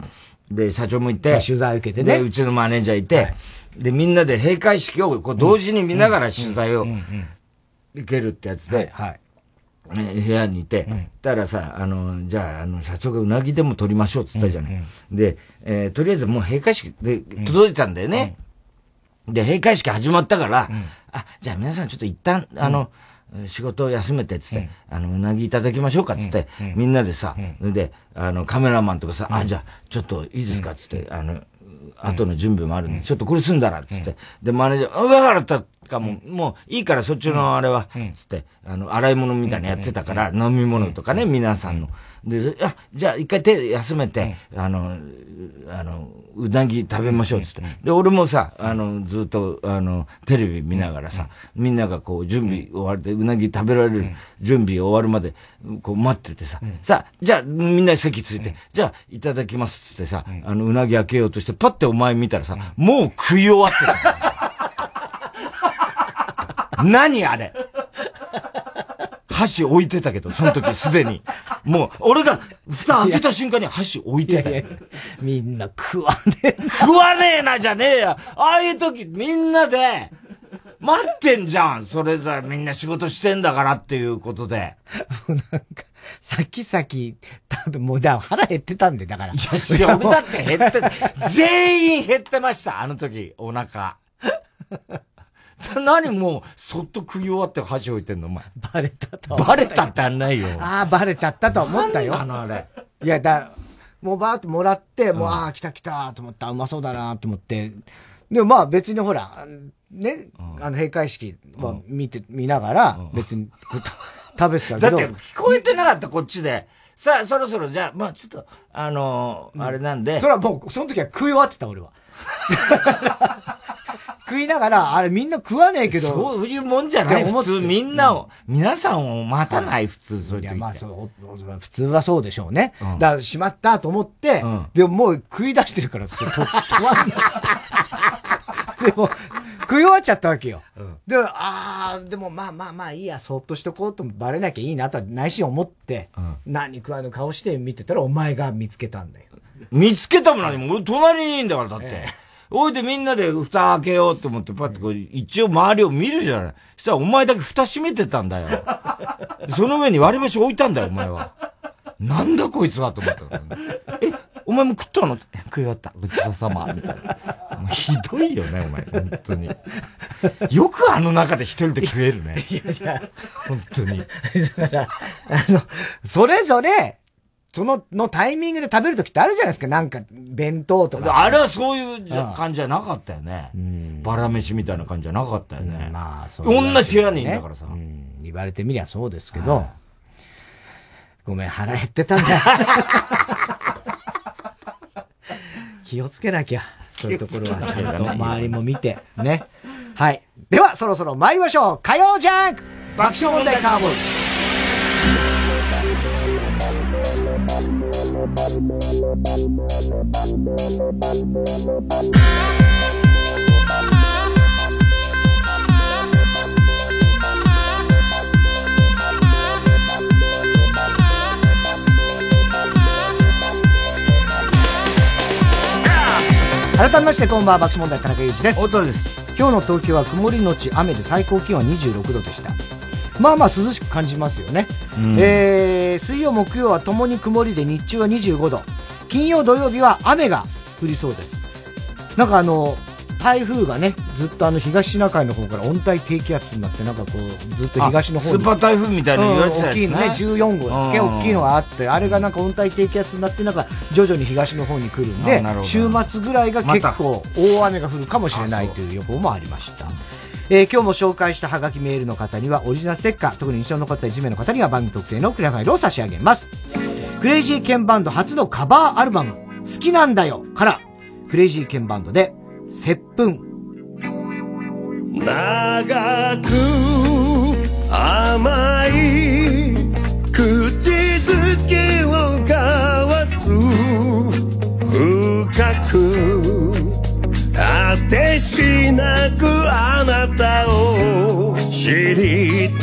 で、社長もいて、取材受けてね。で、うちのマネージャーいて、で、みんなで閉会式をこう同時に見ながら取材を受けるってやつで、はい部屋にいて、うん、たらさ、あの、じゃあ、あの、社長がうなぎでも取りましょうって言ったじゃない。うんうん、で、えー、とりあえずもう閉会式で届いたんだよね。うん、で、閉会式始まったから、うん、あ、じゃあ皆さんちょっと一旦、あの、仕事を休めて、つって、あの、うなぎいただきましょうか、つって、みんなでさ、で、あの、カメラマンとかさ、あ、じゃあ、ちょっといいですか、つって、あの、後の準備もあるんで、ちょっとこれ済んだら、つって。で、マネージャー、うわ、払ったかも、もういいからそっちのあれは、つって、あの、洗い物みたいなやってたから、飲み物とかね、皆さんの。で、あ、じゃあ一回手休めて、あの、あの、うなぎ食べましょう、つって。で、俺もさ、あの、ずっと、あの、テレビ見ながらさ、みんながこう、準備終わって、うなぎ食べられる準備終わるまで、こう待っててさ、さあ、じゃあみんな席ついて、じゃあいただきますつってさ、あの、うなぎ開けようとして、パッてお前見たらさ、もう食い終わってた。何あれ箸置いてたけど、その時すでに。もう、俺が蓋開けた瞬間に箸置いてたよ。みんな食わねえな。食わねえなじゃねえや。ああいう時みんなで、待ってんじゃん。それぞれみんな仕事してんだからっていうことで。もうなんか、さっきさっき、多分もうだ、腹減ってたんで、だから。いや、俺だって減ってた。全員減ってました、あの時、お腹。何もう、そっと食い終わって箸置いてんの、お前。バレたと。バレたってあんないよ。ああ、バレちゃったと思ったよ。あの、あれ。いや、だ、もうバーってもらって、もう、ああ、来た来たと思った。うまそうだなと思って。でもまあ別にほら、ね、あの閉会式は見て、見ながら、別に食べてたけど。だって聞こえてなかった、こっちで。さあ、そろそろじゃあ、まあちょっと、あのー、あれなんで。それはもう、その時は食い終わってた、俺は。食いながら、あれみんな食わねえけど。そういうもんじゃない普通みんなを、皆さんを待たない、普通、そういうまあそう、普通はそうでしょうね。だから、しまったと思って、でももう食い出してるから、止まんない。でも、食い終わっちゃったわけよ。で、ああ、でもまあまあまあいいや、そっとしとこうとバレなきゃいいなとは内心思って、何食わぬ顔して見てたらお前が見つけたんだよ。見つけたも何も、隣にいいんだから、だって。おいでみんなで蓋開けようと思ってパッとこう、一応周りを見るじゃない。そしたらお前だけ蓋閉めてたんだよ。その上に割り箸置いたんだよ、お前は。なんだこいつはと思った。え、お前も食ったの？食い終わった。ごちそうさま。みたいな。もうひどいよね、お前。本当に。よくあの中で一人で食えるね。いやいや、本当に。だから、あの、それぞれ、その、のタイミングで食べるときってあるじゃないですか。なんか、弁当とか。あれはそういう感じじゃなかったよね。うん。バラ飯みたいな感じじゃなかったよね。うん、まあ、そう、ね。同じ部屋にいんだからさ。うん。言われてみりゃそうですけど、ごめん、腹減ってたんだよ。気をつけなきゃ。そういうところはちゃんと周りも見て、ね。はい。では、そろそろ参りましょう。火曜ジャンク爆笑問題カーボー改めましてこんばんは爆笑問題田中裕二です。太田です。今日の東京は曇りのち雨で最高気温は26度でしたまあまあ涼しく感じますよね、うん、えー、水曜木曜はともに曇りで日中は25度。金曜土曜日は雨が降りそうです。なんかあの台風がね、ずっとあの東シナ海の方から温帯低気圧になって、なんかこう、ずっと東の方に。スーパー台風みたいな言われてた、ね、大きいのね、14号だけ大きいのがあって、あれがなんか温帯低気圧になって、なんか徐々に東の方に来るんで、週末ぐらいが結構大雨が降るかもしれないという予報もありました。えー、今日も紹介したハガキメールの方にはオリジナルステッカー、特に印象の残った1名の方には番組特製のクリアファイルを差し上げます。クレイジーケンバンド初のカバーアルバム、好きなんだよから、クレイジーケンバンドで、接吻。長く甘い口づけを交わす深く果てしなくあなたを知りたい。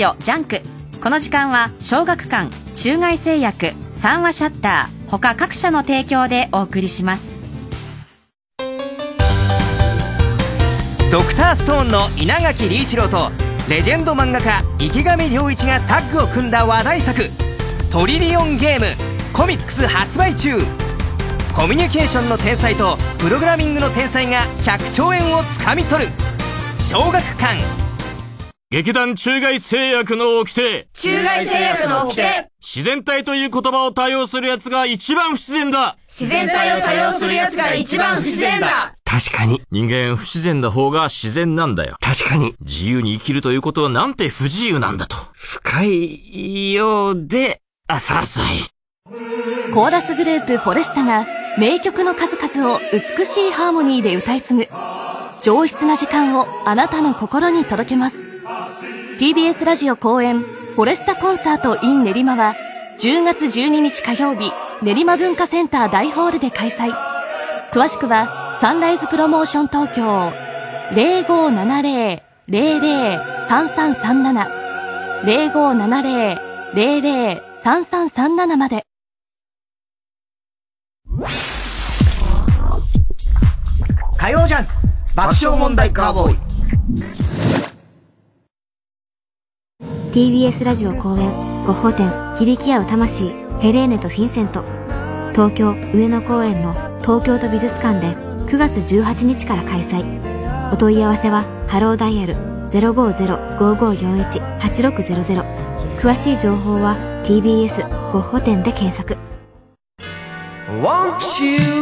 ジオジャンク。この時間は小学館中外製薬三和シャッター他各社の提供でお送りします。ドクターストーンの稲垣理一郎とレジェンド漫画家池上良一がタッグを組んだ話題作「トリリオンゲーム」コミックス発売中。コミュニケーションの天才とプログラミングの天才が100兆円をつかみ取る。小学館。劇団中外製薬の掟中外製薬の掟自然体という言葉を多用する奴が一番不自然だ自然体を多用する奴が一番不自然だ確かに。人間不自然な方が自然なんだよ。確かに。自由に生きるということはなんて不自由なんだと。深いようで、浅い。コーラスグループフォレスタが名曲の数々を美しいハーモニーで歌い継ぐ上質な時間をあなたの心に届けます TBS ラジオ公演フォレスタコンサート in 練馬は10月12日火曜日練馬文化センター大ホールで開催。詳しくはサンライズプロモーション東京0570-003337 0570-003337まで。火曜ジャン爆笑問題カーボーイ。TBS ラジオ公演ゴッホ展響き合う魂ヘレーネとフィンセント。東京上野公園の東京都美術館で9月18日から開催。お問い合わせはハローダイヤル050-5541-8600詳しい情報は TBS ゴッホ展で検索。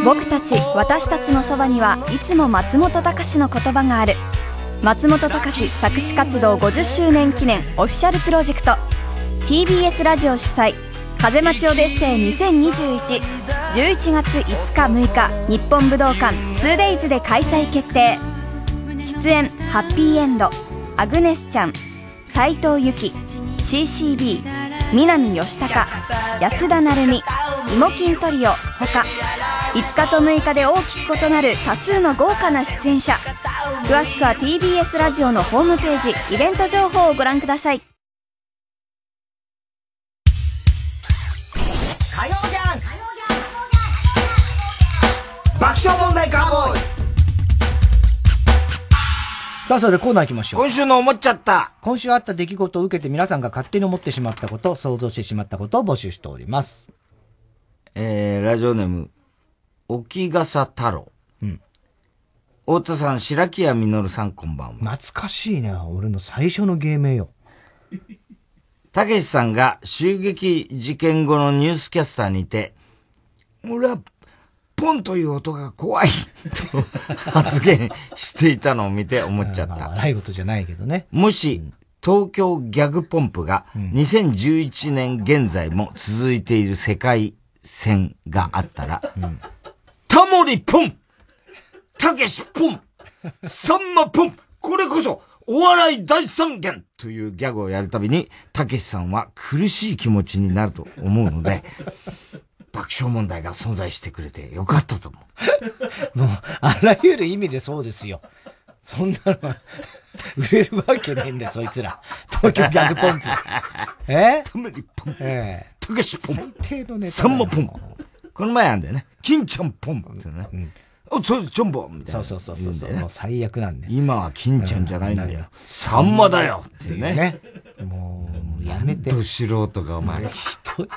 僕たち私たちのそばにはいつも松本隆の言葉がある松本隆作詞活動50周年記念オフィシャルプロジェクト。TBS ラジオ主催風待ちオデッセイ2021 11月5日6日日本武道館 2days で開催決定。出演ハッピーエンドアグネスちゃん斎藤由貴 CCB 南吉高安田成美イモキントリオほか5日と6日で大きく異なる多数の豪華な出演者。詳しくは TBS ラジオのホームページイベント情報をご覧ください。爆笑問題カーボーイ。さあ、それでコーナー行きましょう。今週の思っちゃった。今週あった出来事を受けて皆さんが勝手に思ってしまったこと、想像してしまったことを募集しております。えー、ラジオネーム、沖笠太郎。うん。太田さん、白木屋実さん、こんばんは。懐かしいね。俺の最初の芸名よ。たけしさんが襲撃事件後のニュースキャスターにて、俺は、ポンという音が怖いと発言していたのを見て思っちゃった。まあ、笑い事じゃないけどね。もし、東京ギャグポンプが2011年現在も続いている世界線があったら、うん、タモリポンたけしポンさんまポンこれこそお笑い大三元というギャグをやるたびに、たけしさんは苦しい気持ちになると思うので、爆笑問題が存在してくれてよかったと思う。もう、あらゆる意味でそうですよ。そんなのは、売れるわけねえんだよ、そいつら。東京ギャグポンプ。え？タメリポン。ええたけしポン。最低のネタさんまポン。この前あんだよね。金ちゃんポンってね。お、そう、ジョンボみたいな。そうそうそうそう。もう最悪なんで。今は金ちゃんじゃないんだよ。さんまだよって。ね。もう、やめて。ど素人がお前。ひどい。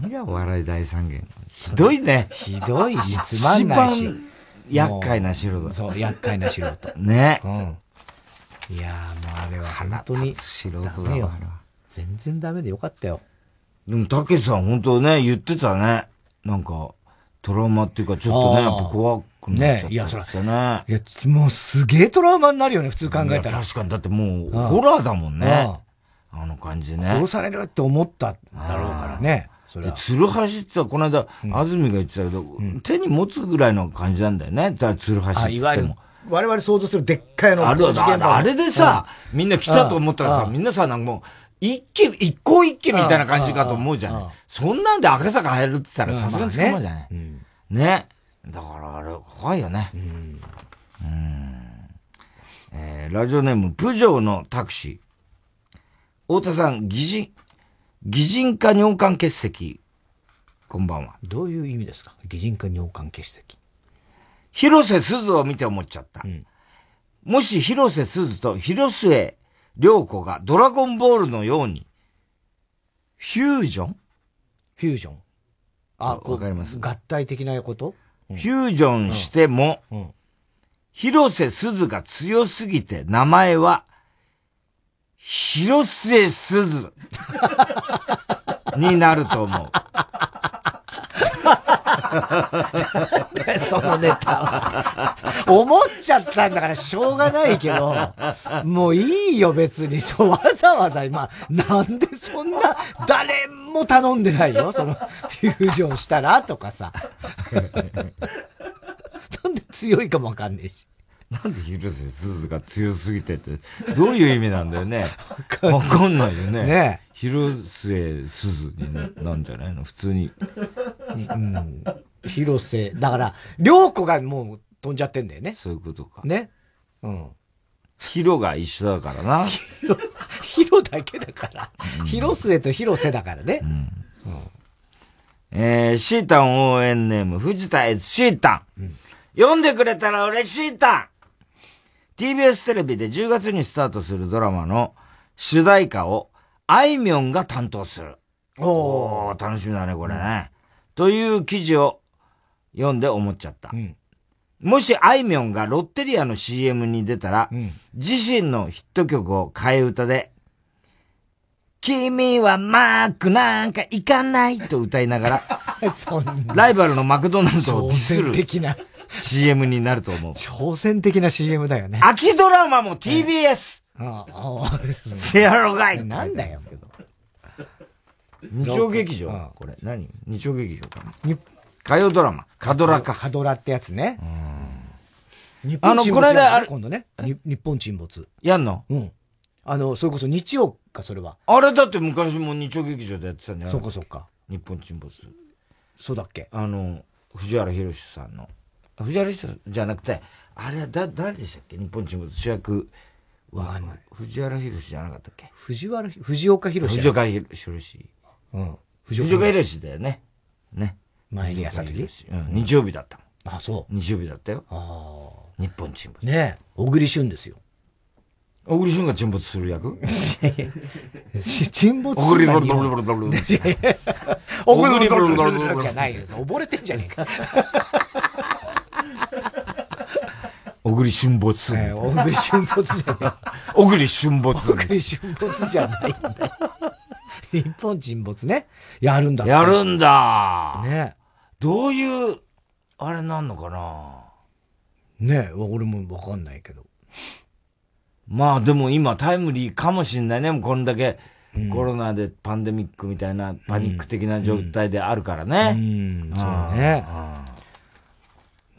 何がお笑い大三元ひどいね。ひどいし、つまんないし。厄介な素人。そう、厄介な素人。ね。うん。いやーもうあれは本当に。素人だよわ。全然ダメでよかったよ。でも、たけしさん本当ね、言ってたね。なんか、トラウマっていうか、ちょっとね、やっぱ怖くなっちゃったねいやそら。いや、もうすげえトラウマになるよね、普通考えたら。確かに、だってもう、うんホラーだもんね。うんあの感じね。殺されるって思っただろうからね。それでは。ツルハシってさ、この間、安住が言ってたけど、手に持つぐらいの感じなんだよね。だからツルハシあ、っていわゆる我々想像するでっかいのあれ工事現場あれでさ、みんな来たと思ったらさ、みんなさ、なんかもう、一気、一個一気みたいな感じかと思うじゃうんない。そんなんで赤坂入るって言ったらうんさすがに捕まるじゃない。ね。だからあれ怖いよね。うん。えーラジオネーム、プジョーのタクシー。太田さん、擬人、擬人化尿管結石。こんばんは。どういう意味ですか？擬人化尿管結石。広瀬すずを見て思っちゃった。もし広瀬すずと広末涼子がドラゴンボールのように、フュージョン？フュージョン。あ、わかります？合体的なこと？フュージョンしても、広瀬すずが強すぎて名前は、広瀬すずになると思う。そのネタは。思っちゃったんだからしょうがないけど、もういいよ別に。そう、わざわざ今、なんでそんな、誰も頼んでないよ。その、フュージョンしたらとかさ。なんで強いかもわかんねえし。なんで広瀬すずが強すぎてって、どういう意味なんだよね。わかんないよね。ね広末すずになんじゃないの？普通に。うん。広瀬、だから、涼子がもう飛んじゃってんだよね。そういうことか。ね。うん。ヒロが一緒だからな。ヒロだけだから。広末と広瀬だからね。えー、シータン応援ネーム、藤田悦シータン。読んでくれたら嬉しいたん !TBS テレビで10月にスタートするドラマの主題歌を、あいみょんが担当する。おー、楽しみだね、これね。という記事を読んで思っちゃった。もしあいみょんがロッテリアの CM に出たら、自身のヒット曲を替え歌で、君はマークなんか行かないと歌いながら、ライバルのマクドナルドをディスる的な、CM になると思う。挑戦的な CM だよね。秋ドラマも TBS! ああ、せやろがいなんだよ。日曜劇場？これ。何？日曜劇場かな？火曜ドラマ。カドラか。カドラってやつね。日あの？沈没この間あれ今度ね。に日本沈没。やんの？うん。あの、それこそ日曜か、それは。あれだって昔も日曜劇場でやってたんじゃない？そうかそうか。日本沈没。そうだっけ？あの、藤原宏さんの。藤原宏じゃなくて、あれはだ、誰でしたっけ？日本沈没主役。わかんない。藤原宏じゃなかったっけ？藤原、藤岡弘藤岡弘。うん。藤岡弘だよね。ね。前にやった時うん、日曜日だったあ、そ日曜日だったよ。あ日本沈没。う。ねえ。小栗旬ですよ。小栗旬が沈没する役？沈没小栗ブルブルブルブルブル。小栗ブルブルブルじゃないよ。溺れてんじゃねえか。小栗旬没。えー小栗旬没じゃない。小栗旬没。小栗旬没じゃないんだよ。日本沈没ね。やるんだやるんだ。ねどういう、あれなんのかなねえ、俺もわかんないけど。まあでも今タイムリーかもしんないね。もうこんだけコロナでパンデミックみたいなパニック的な状態であるからね。うん、そうね。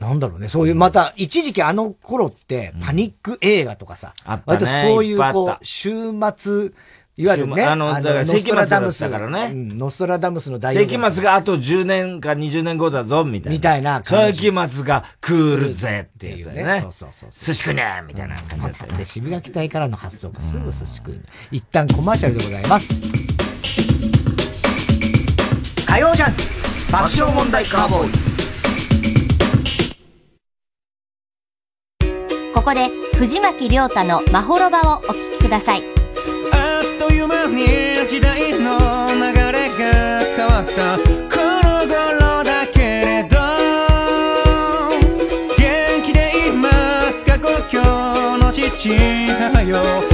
なんだろうね。そういう、また、一時期あの頃って、パニック映画とかさ、あったね割とそういいっぱいあったこう、週末、いわゆるね、あのだから世紀末だったからねうんノストラダムスの大世紀末があと10年か20年後だぞ、みたいな。みたいな世紀末が来るぜっていうね。ねそうそうそう寿司食いねみたいな感じだったよね。で、渋垣隊からの発想がすぐ寿司食いね。一旦コマーシャルでございます。火曜ジャン爆笑問題カーボーイここで藤巻亮太の「まほろば」をお聴きください。あっという間に時代の流れが変わったこの頃だけれど元気でいますか？故郷の父母よ。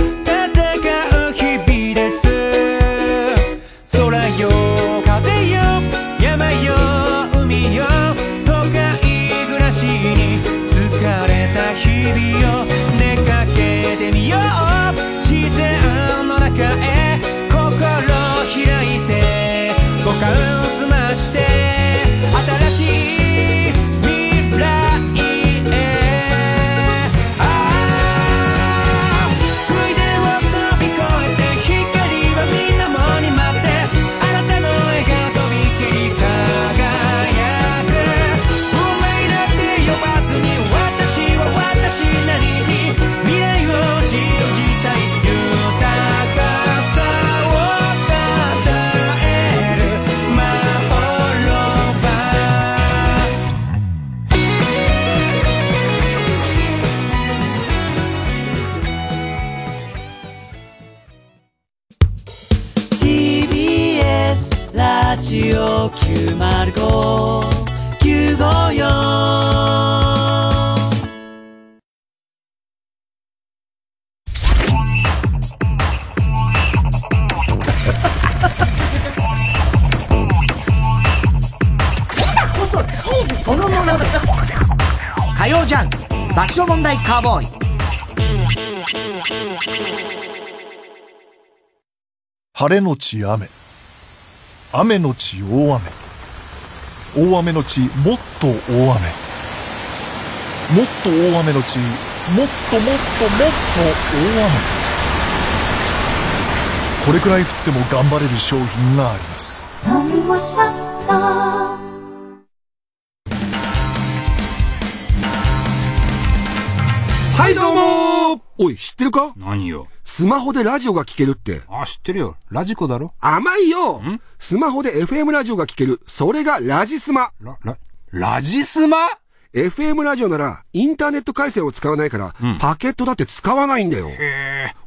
火曜ジャン爆笑問題カーボーイ晴れのち雨雨のち大雨大雨のちもっと大雨。もっと大雨のちもっともっともっと大雨。これくらい降っても頑張れる商品があります。はいどうもおい、知ってるか？何よ。スマホでラジオが聴けるって。あ、知ってるよ。ラジコだろ？甘いよスマホで FM ラジオが聴ける。それがラジスマ。ラ、ラ、ラジスマ ?FM ラジオなら、インターネット回線を使わないから、パケットだって使わないんだよ。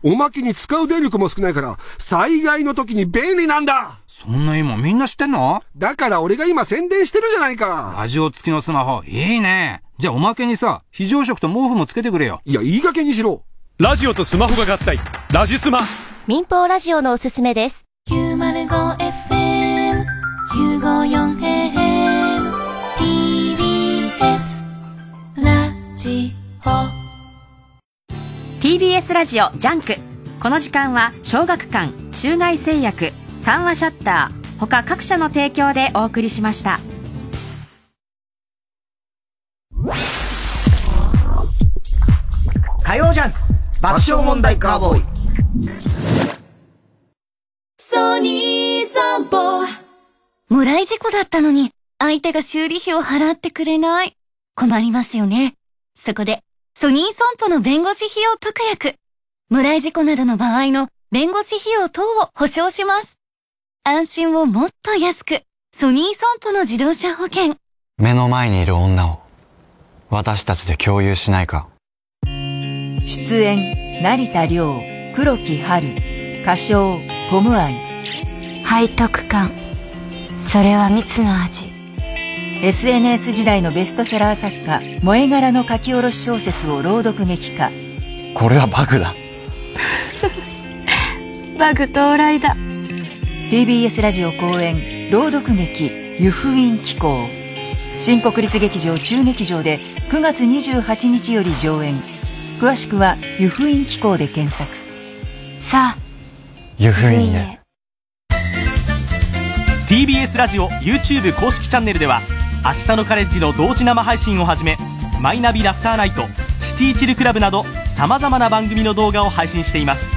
おまけに使う電力も少ないから、災害の時に便利なんだそんないいもんみんな知ってんの？だから俺が今宣伝してるじゃないか。ラジオ付きのスマホ、いいね。じゃあおまけにさ、非常食と毛布もつけてくれよ。いや、いい加減にしろ。ラジオとスマホが合体。ラジスマ。民放ラジオのおすすめです。905FM 954AM TBS ラジオ。TBS ラジオジャンク。この時間は小学館中外製薬三話シャッター他各社の提供でお送りしました。火曜ジャン爆笑問題カーボーイソニー散歩もらい事故だったのに、相手が修理費を払ってくれない。困りますよね。そこで、ソニー損保の弁護士費用特約。もらい事故などの場合の弁護士費用等を保証します。安心をもっと安く、ソニー損保の自動車保険。目の前にいる女を私たちで共有しないか出演成田凌黒木春歌唱コムアイ背徳感。それは蜜の味。SNS 時代のベストセラー作家萌え柄の書き下ろし小説を朗読劇化これはバグだ バグ到来だ。TBS ラジオ公演朗読劇湯布院紀行新国立劇場中劇場で9月28日より上演詳しくは湯布院紀行で検索。さあ。湯布院へ。TBS ラジオ YouTube 公式チャンネルでは明日のカレッジの同時生配信をはじめマイナビラフターナイトシティチルクラブなどさまざまな番組の動画を配信しています。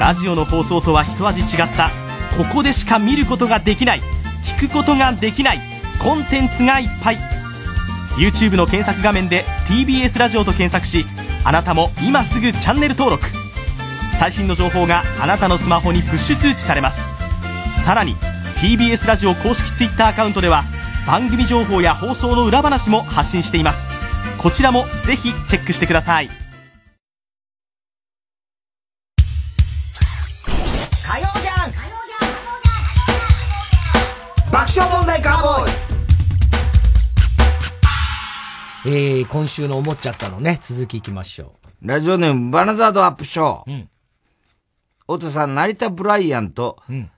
ラジオの放送とは一味違ったここでしか見ることができない聞くことができないコンテンツがいっぱい。YouTube の検索画面で TBS ラジオと検索しあなたも今すぐチャンネル登録。最新の情報があなたのスマホにプッシュ通知されます。さらに TBS ラジオ公式 Twitter アカウントでは番組情報や放送の裏話も発信しています。こちらもぜひチェックしてください。爆笑問題カーボーイ。えー、今週の思っちゃったのね、続きいきましょう。ラジオネームバナザードアップショー。うん。おとさん、成田ブライアンと、うん、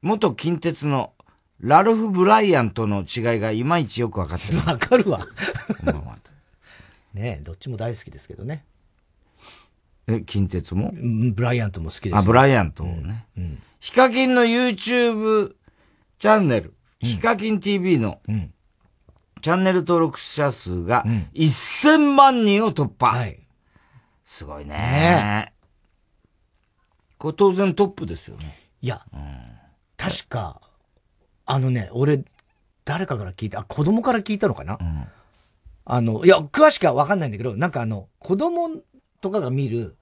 元近鉄のラルフ・ブライアンとの違いがいまいちよくわかってる。わかるわ。ねえ、どっちも大好きですけどね。え、近鉄も？ブライアントも好きですあ、ブライアントもね。うん。ヒカキンの YouTube チャンネル、ヒカキン TV の、うんチャンネル登録者数が1000万人を突破。はい。すごいね。ねこれ当然トップですよね。いや、うん、確か、あのね、俺、誰かから聞いた、あ、子供から聞いたのかな、うん、あの、いや、詳しくはわかんないんだけど、なんかあの、子供とかが見る、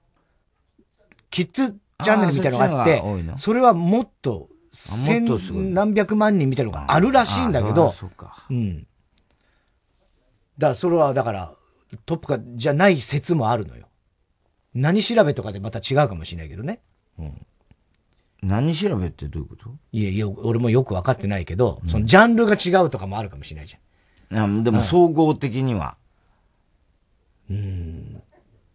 キッズチャンネルみたいなのがあって、それはもっと、千何百万人みたいなのがあるらしいんだけど、うん。だからそれは、だから、トップか、じゃない説もあるのよ。何調べとかでまた違うかもしれないけどね。うん。何調べってどういうこと？いやいや、俺もよく分かってないけど、うん、そのジャンルが違うとかもあるかもしれないじゃん。でも総合的には。うん。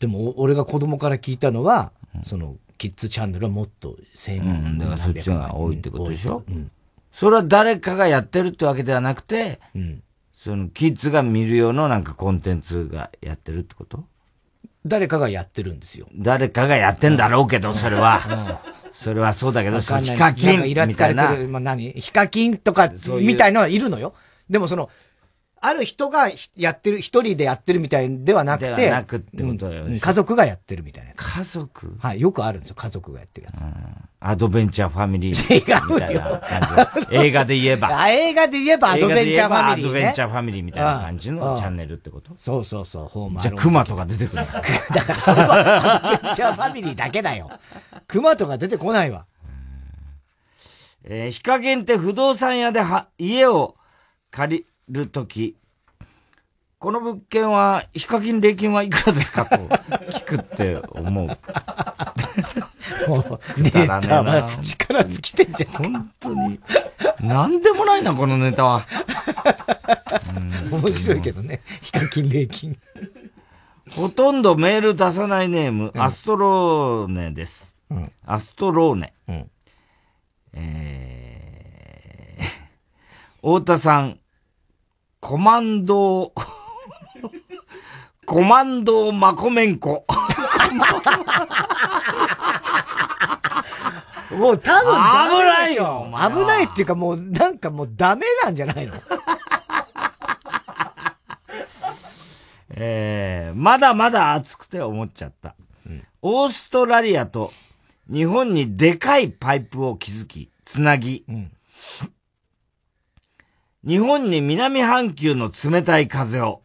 でも、俺が子供から聞いたのは、うん、その、キッズチャンネルはもっと1000人。うん、だからそっちが多いってことでしょ、うん、それは誰かがやってるってわけではなくて、うん、その、キッズが見る用のなんかコンテンツがやってるってこと？誰かがやってるんですよ。誰かがやってんだろうけど、それは。それはそうだけど、そヒカキンみたいな。まあ、何？ヒカキンとか、みたいのはいるのよ。でもその、ある人がやってる、一人でやってるみたいではなくて、ではなくってことよ、うん、家族がやってるみたいな。家族？はい、よくあるんですよ、家族がやってるやつ。アドベンチャーファミリー。みたいな感じ。映画で言えば。あ、映画で言えばアドベンチャーファミリー、ね。アドベンチャーファミリーみたいな感じのチャンネルってこと？そうそうそう、ホームじゃあ、熊とか出てくる。だからそれはアドベンチャーファミリーだけだよ。熊とか出てこないわ。えー、ヒカゲンって不動産屋では、家を借りるとき、この物件は、ヒカキン礼金はいくらですか？と 聞くって思う。もう、ネタは力尽きてんじゃん。本当に。なんでもないな、このネタは。面白いけどね。ヒカキン礼金。ほとんどメール出さないネーム、うん、アストローネです。うん、アストローネ。うん、えー、太田さん、コマンドコマンドマコメンコ。もう多分危ないよ。危ないっていうかもうなんかもうダメなんじゃないの？えー、まだまだ熱くて思っちゃった。うん、オーストラリアと日本にでかいパイプを築き、つなぎ、うん、日本に南半球の冷たい風を、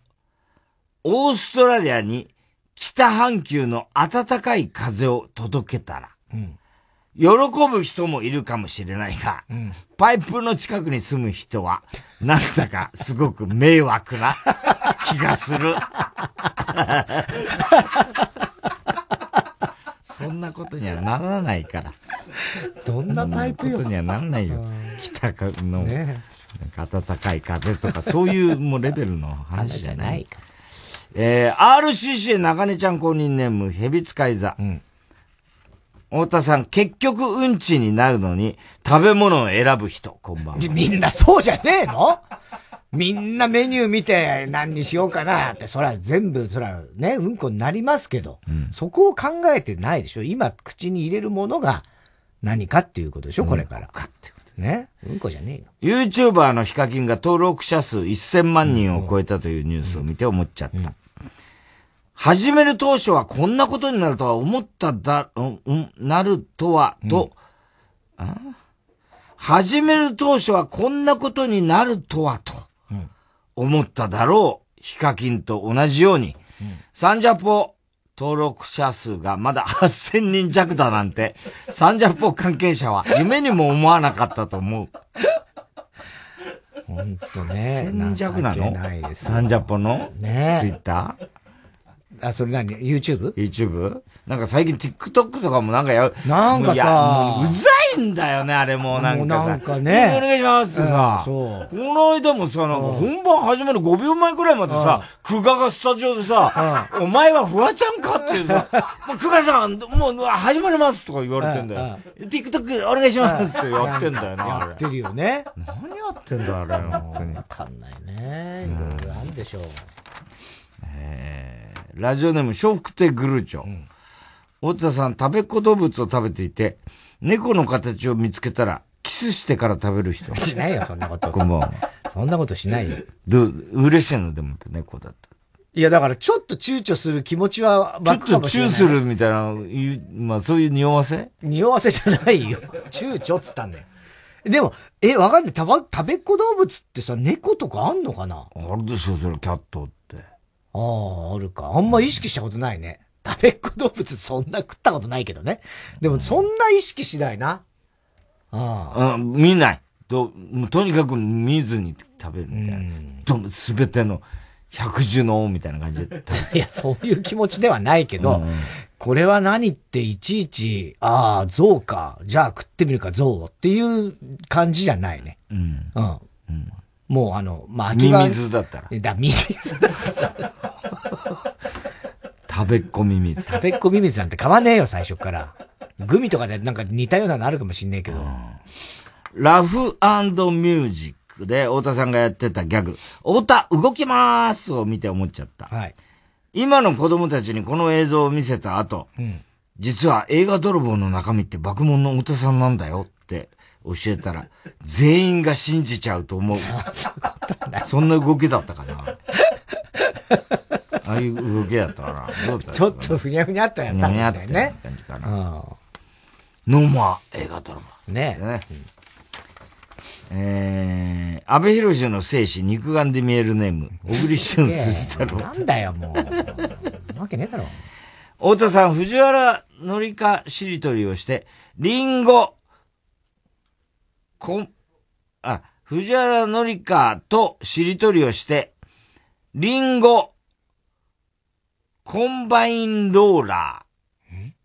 オーストラリアに北半球の暖かい風を届けたら、うん、喜ぶ人もいるかもしれないが、うん、パイプの近くに住む人は、なんだかすごく迷惑な 気がする。そんなことにはならないから。どんなパイプよ。そんなことにはならないよ。北の、ね、暖かい風とか、そういうもうレベルの話じゃないから。えー、RCC 中根ちゃん公認ネーム、蛇使い座。うん。太田さん、結局うんちになるのに、食べ物を選ぶ人、こんばんは。みんなそうじゃねえの？みんなメニュー見て何にしようかなって、そら全部、そらね、うんこになりますけど、うん、そこを考えてないでしょ今口に入れるものが何かっていうことでしょ、これから。かってね。うんこじゃねえよ。YouTuber のヒカキンが登録者数1000万人を超えたというニュースを見て思っちゃった。始める当初はこんなことになるとは思っただ、うん、なるとは、と、うん、始める当初はこんなことになるとは、と、思っただろう。ヒカキンと同じように、うん、サンジャポ登録者数がまだ8000人弱だなんて、サンジャポ関係者は夢にも思わなかったと思う。ほんとね。1000弱なの？ないですよサンジャポの？ねツイッター？あ、それ何 ?YouTube?YouTube? YouTube? なんか最近 TikTok とかもなんかや、なんかさうざいんだよね、あれもうなんかさ。なんかねお願いしますってさ。この間もさ、なんか本番始まる5秒前くらいまでさ、久我がスタジオでさ、お前はフワちゃんかっていうさ、もう久我さん、もう始まりますとか言われてんだよ。TikTok お願いしますってやってんだよな、やってるよね。何やってんだ、あれ、本当に。わかんないね。いろいろあるでしょう。えーラジオネーム、笑福亭グルーチョ。大田さん、食べっ子動物を食べていて、猫の形を見つけたら、キスしてから食べる人。しないよ、そんなこと。こんばんは。そんなことしないよ。どう、嬉しいの？でも、猫だった。いや、だからちょっと躊躇する気持ちはちょっと湧くかもしれない。チューするみたいな、まあそういう匂わせ？匂わせじゃないよ。躊躇っつったんだよ。でも、え、わかんない。たば、食べっ子動物ってさ、猫とかあんのかな？あるでしょ、それ、キャットって。ああ、あるか。あんま意識したことないね。食べっ子動物そんな食ったことないけどね。でもそんな意識しないな。ああ。うん、見ない。と、とにかく見ずに食べるみたいな。と、すべての百獣の王みたいな感じで。いや、そういう気持ちではないけど、うんこれは何っていちいち、ああ、象か。じゃあ食ってみるか、象をっていう感じじゃないね。うん。うん。もうあの、まあ、ミミズだったら。だ、ミミズだったら。食べっこミミズ。食べっこミミズなんて買わねえよ、最初から。グミとかでなんか似たようなのあるかもしんねえけど。ラフミュージックで太田さんがやってたギャグ、太田動きまーすを見て思っちゃった。はい。今の子供たちにこの映像を見せた後、うん。実は映画泥棒の中身って爆問の太田さんなんだよって教えたら、全員が信じちゃうと思う。そんな動きだったかな。ああいう動き だったかな。どうだったちょっとふにゃふにゃっとやったんですよね。感じかな。ノーマー映画ドラマ。ねね。えー、安倍博士の生死肉眼で見えるネーム、小栗旬筋太郎。なんだよ、もう。なわけねえだろ。太田さん、藤原紀香しりとりをして、リンゴ、こん、あ、藤原紀香としりとりをして、リンゴ、コンバインローラー、ん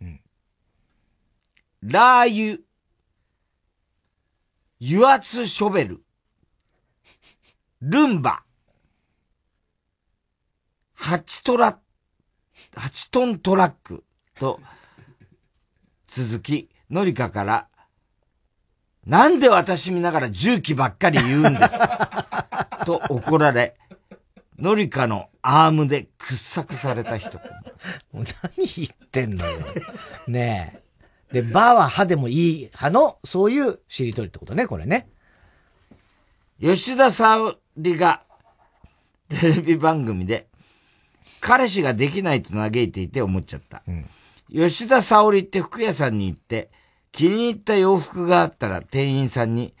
うんラー油、油圧ショベル、ルンバ、8トラ、8トントラック。と続き、ノリカから、なんで私見ながら重機ばっかり言うんですか？と怒られ、ノリカのアームで掘削された人。もう何言ってんのよ。ねえ。で、バーは歯でもいい派の、そういうしりとりってことね、これね。吉田沙保里がテレビ番組で彼氏ができないと嘆いていて思っちゃった。吉田沙保里って服屋さんに行って気に入った洋服があったら店員さんに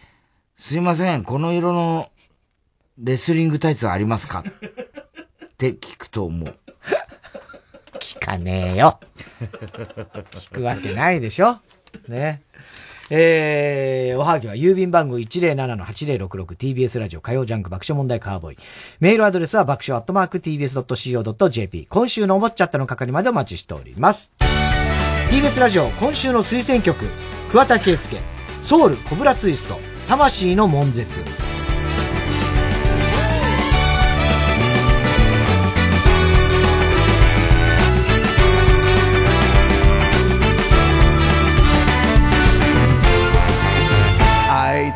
すいません、この色のレスリングタイツはありますか？って聞くと思う。聞かねえよ。聞くわけないでしょ？ね。えー、おはがきは郵便番号 107-8066TBS ラジオ火曜ジャンク爆笑問題カーボーイ。メールアドレスは爆笑アットマーク TBS.CO.JP。今週の思っちゃったの係までお待ちしております。TBS ラジオ今週の推薦曲、桑田佳祐、ソウルコブラツイスト、魂の悶絶。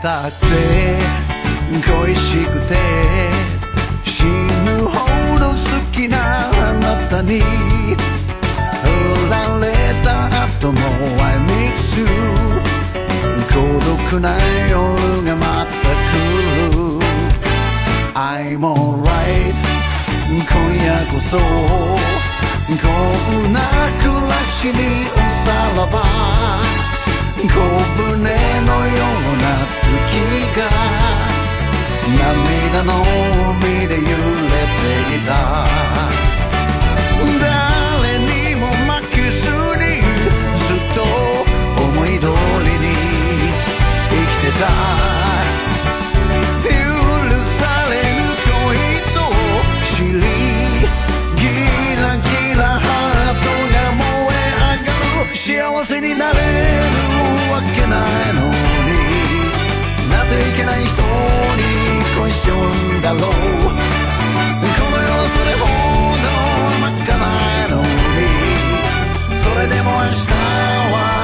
たくて恋しくて死ぬほど好きなあなたに振られた後も I miss you 孤独な夜がまた来る I'm alright 今夜こそこんな暮らしにおさらば。小舟のような月が涙の海で揺れていた。誰にも負けずにずっと思い通りに生きてた。幸せになれるわけないのになぜいけない人に恋しちゃうんだろう。この世それほど甘かないのに。それでも明日は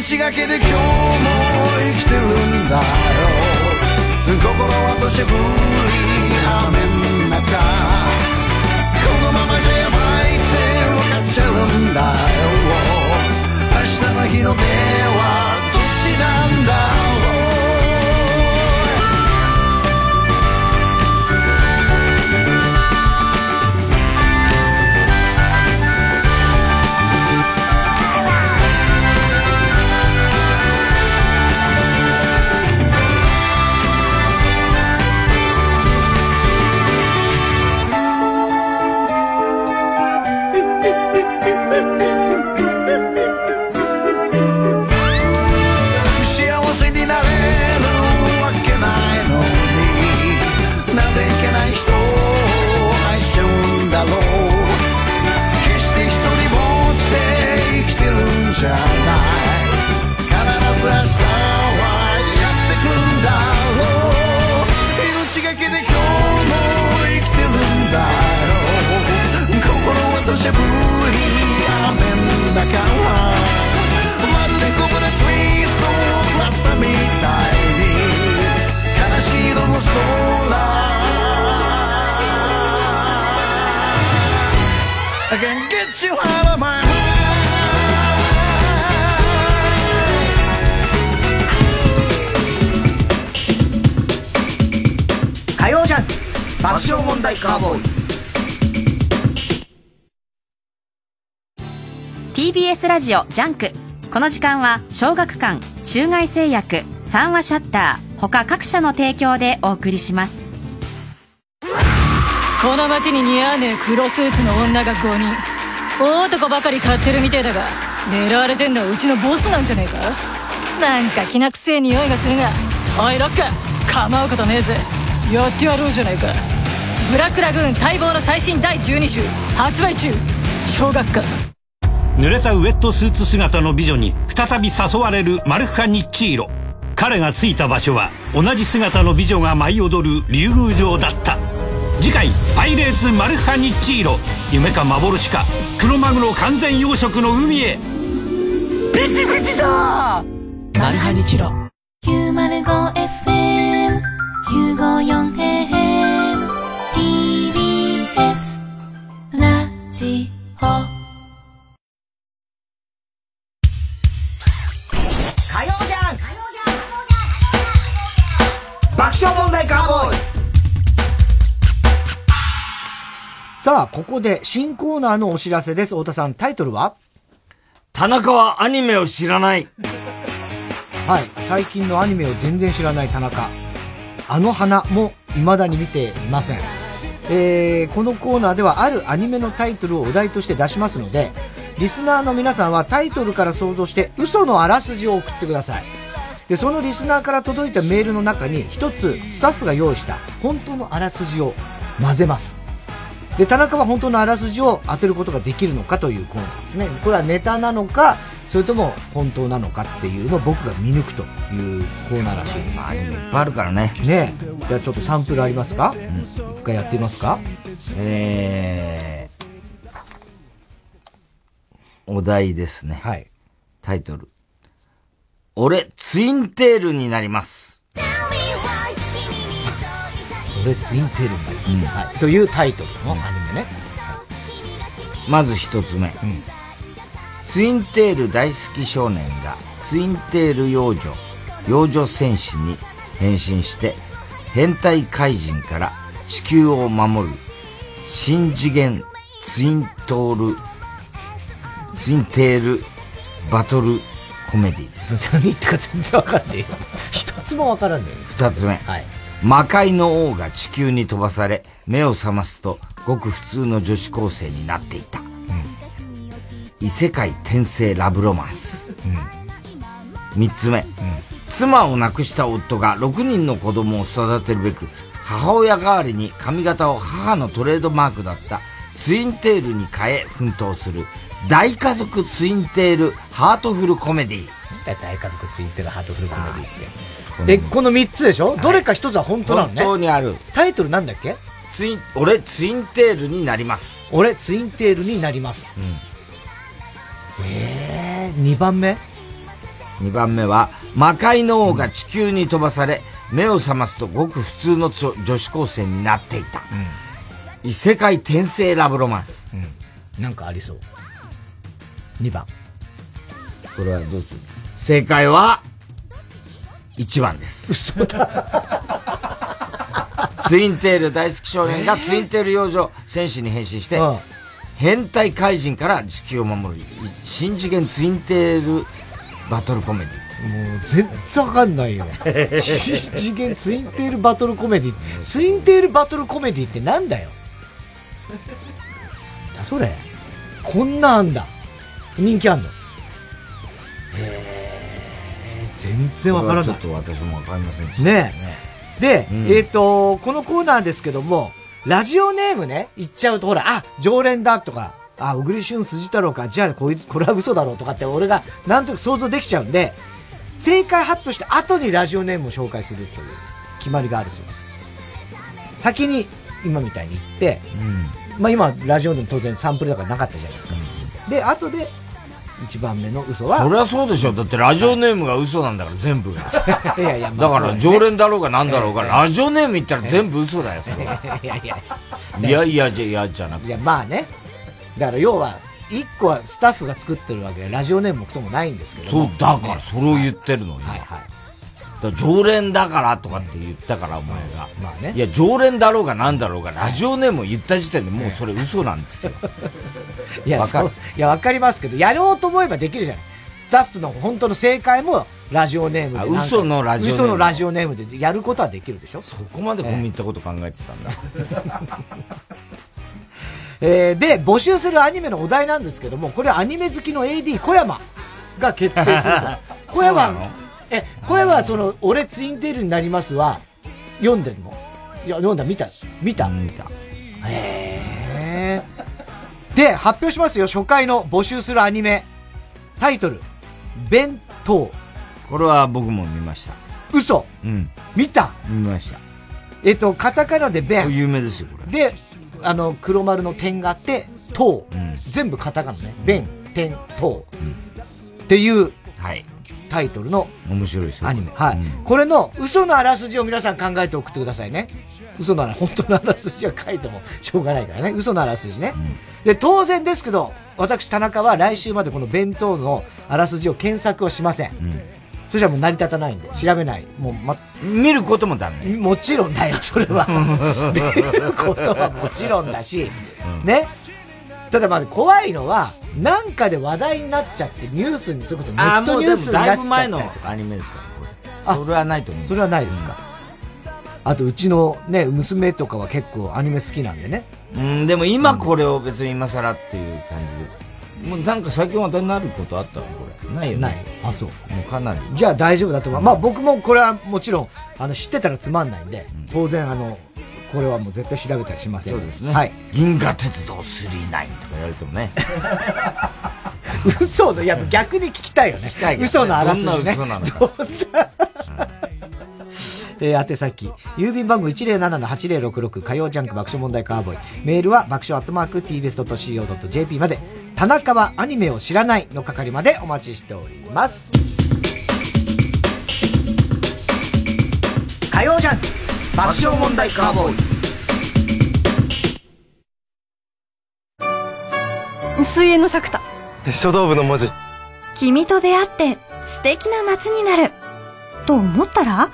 命がけで今日も生きてるんだよ心は土砂降り雨の中このままじゃやばいって分かっちゃうんだよ。明日の日の目はジオジャンク。この時間は小学館中外製薬三和シャッター他各社の提供でお送りします。この街に似合わねえ黒スーツの女が5人。大男ばかり買ってるみてえだが狙われてんのはうちのボスなんじゃねえか？なんかきな臭え匂いがするが。おいロック構うことねえぜ。やってやろうじゃないか。ブラックラグーン待望の最新第12集発売中。小学館。濡れたウェットスーツ姿の美女に再び誘われるマルフカ・ニッチーロ。彼が着いた場所は同じ姿の美女が舞い踊る竜宮城だった。次回「パイレーツマルフカ・ニッチーロ」夢か幻かクロマグロ完全養殖の海へ。ビシビシだマルハニチロ。905FM954AM で新コーナーのお知らせです。太田さん、タイトルは？田中はアニメを知らない。はい。最近のアニメを全然知らない田中。あの花も未だに見ていません。えー、このコーナーではあるアニメのタイトルをお題として出しますので、リスナーの皆さんはタイトルから想像して嘘のあらすじを送ってください。で、そのリスナーから届いたメールの中に一つスタッフが用意した本当のあらすじを混ぜます。で、田中は本当のあらすじを当てることができるのかというコーナーですね。これはネタなのか、それとも本当なのかっていうのを僕が見抜くというコーナーらしいです。まあ、いっぱいあるからね。ねえ。じゃあちょっとサンプルありますか、うん、一回やってみますか？えー、お題ですね。はい。タイトル。俺、ツインテールになります。俺ツインテールになります、はい、というタイトルのアニメね、まず一つ目、ツインテール大好き少年がツインテール幼女幼女戦士に変身して変態怪人から地球を守る新次元ツイントールツインテールバトルコメディです。何言ってか全然わかんねえよ。一つもわからんねえ二つ目、はい、魔界の王が地球に飛ばされ目を覚ますとごく普通の女子高生になっていた、異世界転生ラブロマンス、三つ目、妻を亡くした夫が6人の子供を育てるべく母親代わりに髪型を母のトレードマークだったツインテールに変え奮闘する。大家族ツインテールハートフルコメディ。大家族ツインテールハートフルコメディって。えこの3つでしょ、どれか1つは本当なのね？本当にある。タイトルなんだっけ？ツイン俺ツインテールになります。俺ツインテールになります、ええー、2番目？2番目は魔界の王が地球に飛ばされ、目を覚ますとごく普通の女子高生になっていた、異世界転生ラブロマンス、なんかありそう。2番。これはどうする？正解は1番です。嘘だツインテール大好き少年がツインテール幼女戦士に変身して、変態怪人から地球を守る新次元ツインテールバトルコメディもう全然わかんないよ。新次元ツインテールバトルコメディツインテールバトルコメディってなんだよ。だそれ。こんなあんだ。人気あんの。へえ全然わからない。ちょっと私もわかりませんでした。ね。えで、うん、えっ、ー、とこのコーナーですけどもラジオネームね言っちゃうとほらあ常連だとかあ、小栗旬筋太郎か、じゃあこいつ、これは嘘だろうとかって俺がなんとなく想像できちゃうんで、正解発表して後にラジオネームを紹介するという決まりがあるそうです。先に今みたいに言って、うん、まあ今ラジオネーム当然サンプルだからなかったじゃないですか。うん、で、後で一番目の嘘は。そりゃそうでしょ。だってラジオネームが嘘なんだから全部が。いやいや、だから常連だろうがなんだろうが、ラジオネーム言ったら全部嘘だよ、それは。いやいや。いやいやじゃ、いやじゃなくて。いや、まあね。だから要は、一個はスタッフが作ってるわけで、ラジオネームもクソもないんですけどそう、だからそれを言ってるのに。はいはい。だ常連だからとかって言ったから、お前が。まあね。いや、常連だろうがなんだろうが、ラジオネームを言った時点でもうそれ嘘なんですよ。いや、わかる？いや、わかりますけど、やろうと思えばできるじゃない。スタッフの本当の正解もラジオネームで。嘘のラジオネーム。嘘のラジオネームでやることはできるでしょそこまで込み入ったこと考えてたんだ。えー、で、募集するアニメのお題なんですけども、これアニメ好きの AD 小山が決定すると。小山、え、小山はその、俺ツインテールになりますは、読んでるの？いや、読んだ、見た。見た見た。へー。で、発表しますよ、初回の募集するアニメ。タイトル、弁当。これは僕も見ました。嘘うん。見た見ました。えっと、カタカナで弁。有名ですよ、これ。で、あの、黒丸の点があって、塔、うん、全部カタカナね。弁、点、塔、っていう、はい。タイトルの面白いですよアニメ。はい、うん、これの嘘のあらすじを皆さん考えて送ってくださいね。嘘のあら、本当のあらすじは書いてもしょうがないからね。嘘のあらすじね。うん、で、当然ですけど、私田中は来週までこの弁当のあらすじを検索をしません。うんそれじゃもう成り立たないんで、調べない。もう、ま、見ることもダメ。もちろんだよ、それは。見ることはもちろんだし、うん、ね。ただまず怖いのは、なんかで話題になっちゃって、ニュースにすること、ネットニュースになっちゃって。だいぶ前のアニメですから、これ。それはないと思う。それはないですか。うん、あと、うちのね、娘とかは結構アニメ好きなんでね。うん、でも今これを別に今更っていう感じで。もうなんか最近話題になることあったのこれ。ないよね。ない。あ、そう。もうかなり。じゃあ大丈夫だと思う。まあ僕もこれはもちろん、あの、知ってたらつまんないんで、当然あの、これはもう絶対調べたりしません。そうですね。はい。銀河鉄道39とか言われてもね。嘘の、いや逆に聞きたいよね。ね、嘘のあらすじ、ね。どんな嘘なのか。えー、宛先、郵便番号107-8066火曜ジャンク爆笑問題カーボーイ。メールは爆笑アットマーク tbs.co.jp まで、田中はアニメを知らないの係までお待ちしております。火曜ジャンク爆笑問題カーボーイ。水泳の作田書道部の文字。君と出会って素敵な夏になる。と思ったら？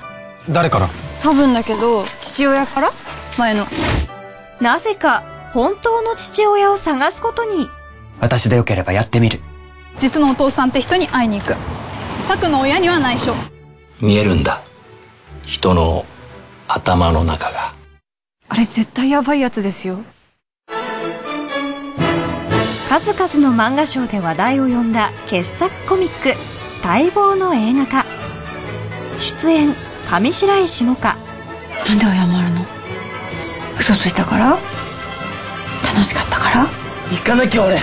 誰から？多分だけど父親から？前の。なぜか本当の父親を探すことに。私でよければやってみる。実のお父さんって人に会いに行く。作の親には内緒。見えるんだ。人の頭の中が。あれ絶対ヤバいやつですよ。数々の漫画賞で話題を呼んだ傑作コミック待望の映画化。出演上白石萌歌。なんで謝るの？嘘ついたから？楽しかったから？行かなきゃ俺。行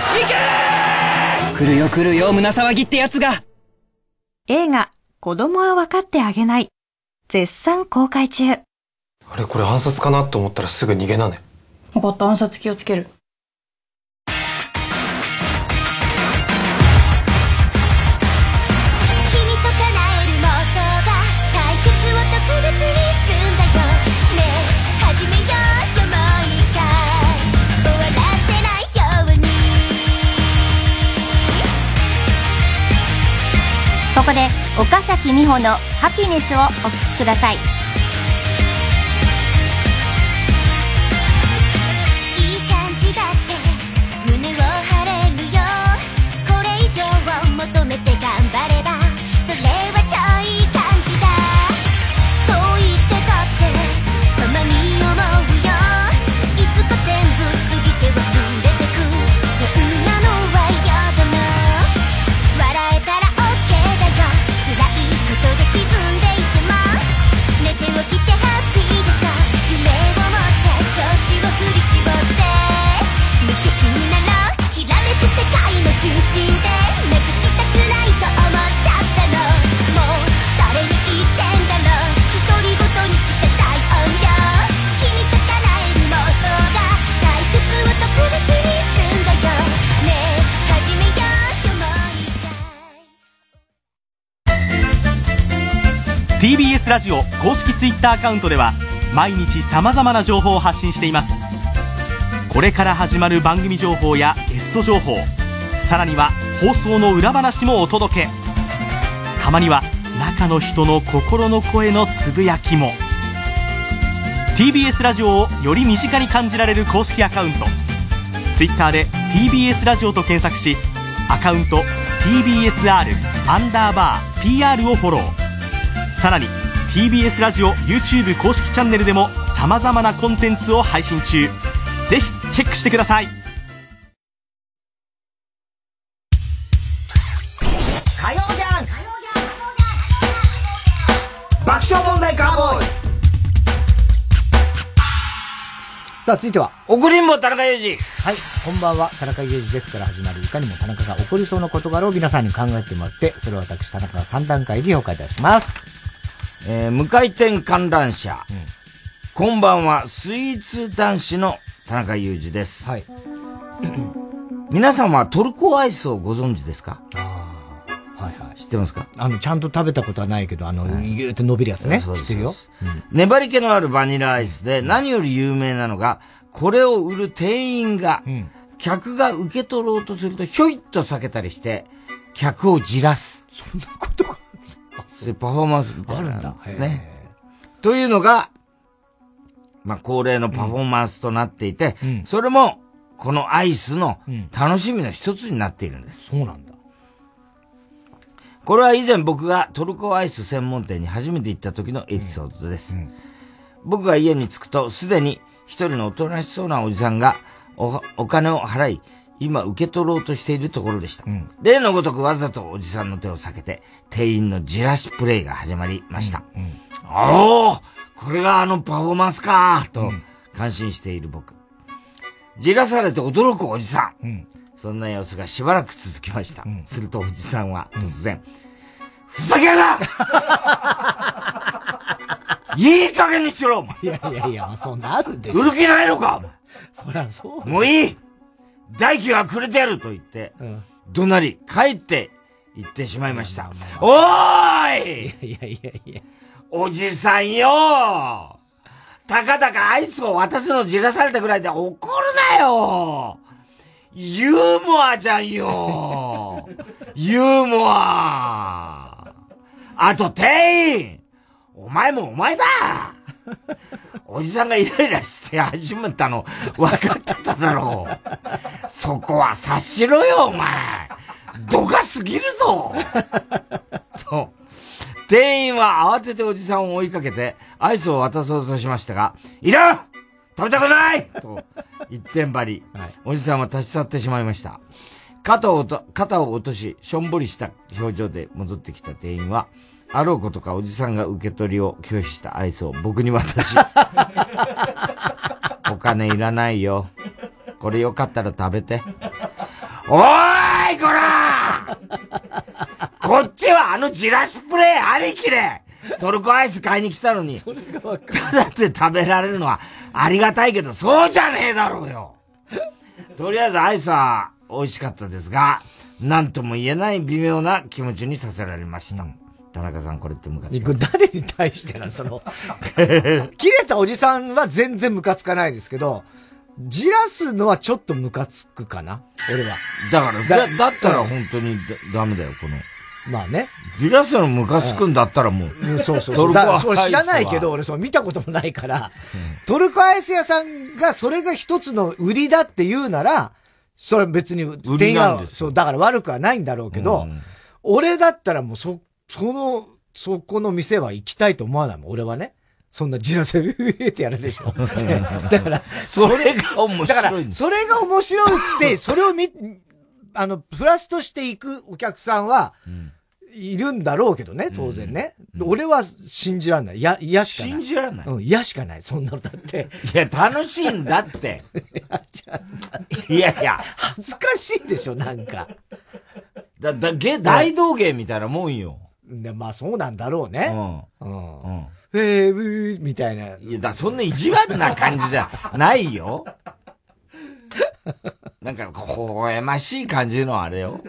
け来るよ来るよ胸騒ぎってやつが。映画子供は分かってあげない。絶賛公開中あれこれ暗殺かなと思ったらすぐ逃げなね。分かった。暗殺気をつける。ここで岡崎美穂の「ハピネス」をお聴きください TBS ラジオ公式 Twitter アカウントでは毎日様々な情報を発信しています。これから始まる番組情報やゲスト情報さらには放送の裏話もお届け。たまには中の人の心の声のつぶやきも。TBS ラジオをより身近に感じられる公式アカウント。Twitter で TBS ラジオと検索しアカウント TBSR アンダーバー PR をフォロー。さらに TBS ラジオ YouTube 公式チャンネルでも様々なコンテンツを配信中ぜひチェックしてください火曜じゃん爆笑問題カーボーイさあ、続いては。怒りんぼ田中裕二。はい、こんばんは。田中裕二ですから始まる、いかにも田中が起こりそうな事柄を皆さんに考えてもらって、それを私、田中が3段階で評価いたします。えー、無回転観覧車。こんばんは、スイーツ男子の田中裕二です。はい。皆さんはトルコアイスをご存知ですか？はいはい。知ってますか？あの、ちゃんと食べたことはないけど、あの、ぎゅーって伸びるやつね。そうです知ってるよ？粘り気のあるバニラアイスで何より有名なのが、これを売る店員が、客が受け取ろうとするとひょいっと避けたりして、客をじらす。そんなことが。そういうパフォーマンスみたいなんですね。というのが、まあ、恒例のパフォーマンスとなっていて、それも、このアイスの楽しみの一つになっているんです。そうなんだ。これは以前僕がトルコアイス専門店に初めて行った時のエピソードです。僕が家に着くとすでに一人のおとなしそうなおじさんがおお金を払い、今受け取ろうとしているところでした。例のごとくわざとおじさんの手を避けて、店員のじらしプレイが始まりました。おおこれがあのパフォーマンスかと感心している僕。じらされて驚くおじさん。そんな様子がしばらく続きました。するとおじさんは突然、ふざけるな いい加減にしろいやいやいや、まあそんなあるでしょ。売る気ないのかそりゃそう。もういい代金はくれてやると言って、怒鳴り、帰って行ってしまいました。おーい！いやいやいや。おじさんよたかだかアイスを渡すのじらされたぐらいで怒るなよユーモアじゃんよユーモア！あと店員！お前もお前だおじさんがイライラして始めたの分かってただろう。そこは察しろよ、お前。度が過ぎるぞと、店員は慌てておじさんを追いかけて、アイスを渡そうとしましたが、いらん食べたくないと、一点張り、おじさんは立ち去ってしまいました。肩をと、肩を落とし、しょんぼりした表情で戻ってきた店員は、あろうことかおじさんが受け取りを拒否したアイスを僕に渡し、お金いらないよ。これよかったら食べて。おーいこらこっちはあのジラシプレイありきでトルコアイス買いに来たのに、ただで食べられるのはありがたいけど、そうじゃねえだろうよとりあえずアイスは美味しかったですが、なんとも言えない微妙な気持ちにさせられました。田中さん、これってムカつく。誰に対してなのその、切れたおじさんは全然ムカつかないですけど、じらすのはちょっとムカつくかな？俺は。だから、だ、だったら本当にだダメだよ、この。まあね。じらすのムカつくんだったらもう。うんそうそうそう。トルコアイスは知らないけど、俺そう見たこともないから、トルコアイス屋さんがそれが一つの売りだって言うなら、それ別に売りなんですそう、だから悪くはないんだろうけど、俺だったらもうそ、その、そこの店は行きたいと思わないもん、俺はね。そんなじらせ、うーってやるでしょ。だから、それが面白いんだだから、それが面白くて、それを見、あの、プラスとして行くお客さんは、いるんだろうけどね、当然ね。俺は信じらんない。や、嫌しかない。信じらんないうん、嫌しかない。そんなのだって。いや、楽しいんだって。いやいや。恥ずかしいでしょ、なんか。だ、だ、げ、大道芸みたいなもんよ。でまあそうなんだろうね。うん。うん。えー、みたいな。いや、だ、そんな意地悪な感じじゃ ないよ。なんか、微笑ましい感じのあれよ。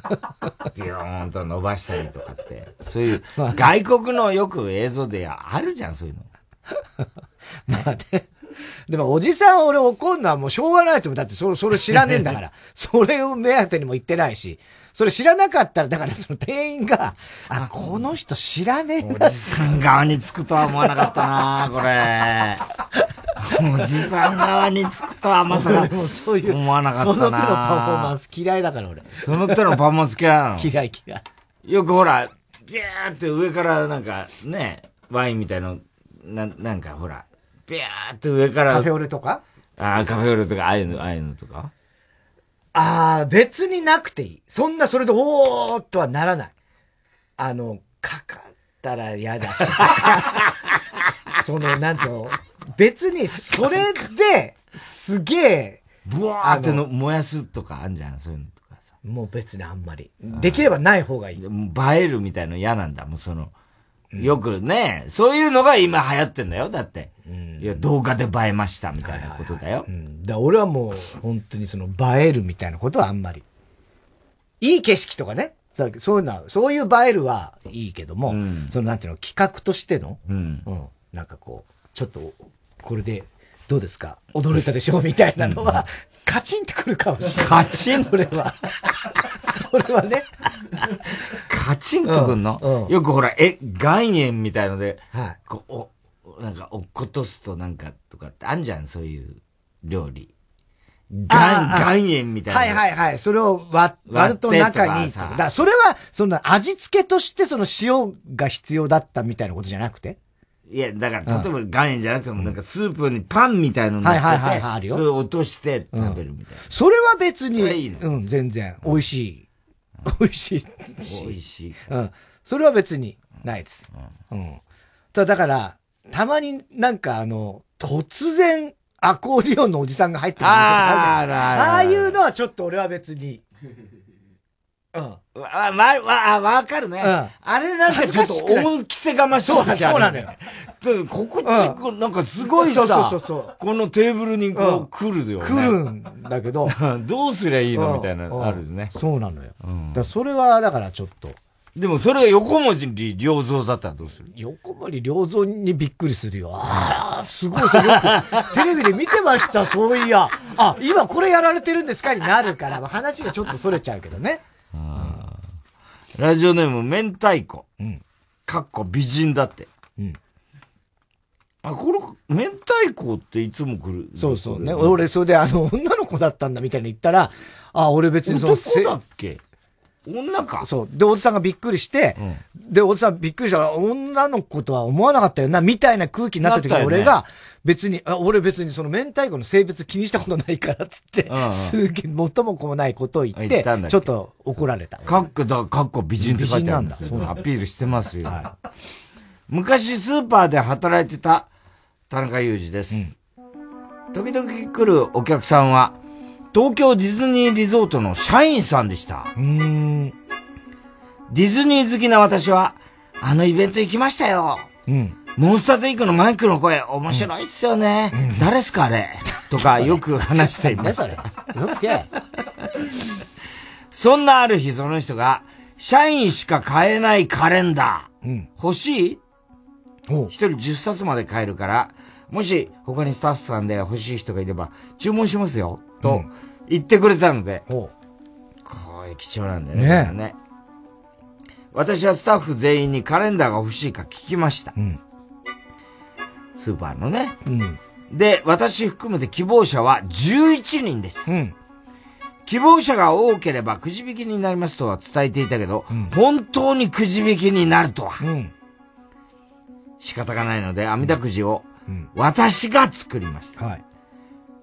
ビヨーンと伸ばしたりとかって。そういう、外国のよく映像であるじゃん、そういうの。まあね。でも、おじさん俺怒んのはもうしょうがないと思う。だって、それ、それ知らねえんだから。それを目当てにも言ってないし。それ知らなかったら、だからその店員が、あ、この人知らねえな。おじさん側につくとは思わなかったなこれ。おじさん側につくとはまさか俺もそういう、思わなかったなその手のパフォーマンス嫌いだから俺。その手のパフォーマンス嫌いなの？嫌い嫌い。よくほら、ビャーって上からなんかね、ワインみたいの、な、なんかほら、ビャーって上から。カフェオレとか？ああ、カフェオレとか、ああいうの、ああいうのとか？ああ、別になくていい。そんなそれで、おーっとはならない。あの、かかったら嫌だし。その、なんつうの、別にそれで、すげえ、ブワーっての燃やすとかあんじゃん、そういうのとかさ。もう別にあんまり。できればない方がいい。映えるみたいの嫌なんだ、もうその。よくね、そういうのが今流行ってんだよ、だって。いや、動画で映えました、みたいなことだよ。だ俺はもう、本当にその、映えるみたいなことはあんまり。いい景色とかね。さそういうのは、そういう映えるはいいけども、そのなんていうの、企画としての、うん。なんかこう、ちょっと、これで、どうですか？驚いたでしょ？みたいなのは、カチンってくるかもしれない。カチン？俺は。俺はね。カチンとくんの、うんうんよくほら、え、岩塩みたいので、はいこう、お、なんか、落っことすとなんかとかってあんじゃん、そういう料理。岩、塩みたいな。はいはいはい。それを割割ると中に。とだからそれは、その味付けとしてその塩が必要だったみたいなことじゃなくて？いや、だから、例えば岩塩じゃなくても、なんかスープにパンみたいの乗っけて、はいはいはいはいあるよそれを落として食べるみたいな。それは別に、いいねうん、全然、美味しい。美味しいし。美味しいうん。それは別にないです。うん。ただだから、たまになんかあの、突然、アコーディオンのおじさんが入ってるみたいなのあるあーあああいうのはちょっと俺は別に。うん。わ、わ、わ、わ、わかるね。うんあれなんか ちょっと恩着せがましいそうなの時あるそうなのよ。でここっち、こうなんかすごいさ、そうそうそうこのテーブルにこう来るよね。来るんだけど。どうすりゃいいのみたいなうんあるね。そうなのよ。うんだそれは、だからちょっと、でもそれが横文字に良造だったらどうする？横森良造にびっくりするよ。ああ、すごい、それよく、テレビで見てました、そういや。あ、今これやられてるんですか？になるから、話がちょっとそれちゃうけどね。ラジオネーム、明太子。かっこ美人だって。あ、この、明太子っていつも来る？そうそうね。俺、それであの、女の子だったんだみたいに言ったら、あ、俺別にその、男だっけ？女か？そう。で、おじさんがびっくりして、で、おじさんびっくりしたら、女の子とは思わなかったよな、みたいな空気になった時に、なったよね俺が、別に、あ、俺別にその明太子の性別気にしたことないから、つってうんう、んすげえ、元も子もないことを言って言っちょっと怒られた。かっこ、だかっこ美人って書いてあるんですよ。美人なんだアピールしてますよ。昔スーパーで働いてた田中裕二です。時々来るお客さんは、東京ディズニーリゾートの社員さんでした。ディズニー好きな私は、あのイベント行きましたよ。うん。モンスターズイークのマイクの声、面白いっすよね。誰っすかあれ？とか、よく話していました。嘘つけ。そんなある日、その人が、社員しか買えないカレンダー。欲しい？一人10冊まで買えるから、もし他にスタッフさんで欲しい人がいれば、注文しますよ。と言ってくれたので、こういう貴重なんだよね。ね私はスタッフ全員にカレンダーが欲しいか聞きました。スーパーのね。うん。で、私含めて希望者は11人です。希望者が多ければくじ引きになりますとは伝えていたけど、本当にくじ引きになるとは。仕方がないので、網だくじを私が作りました。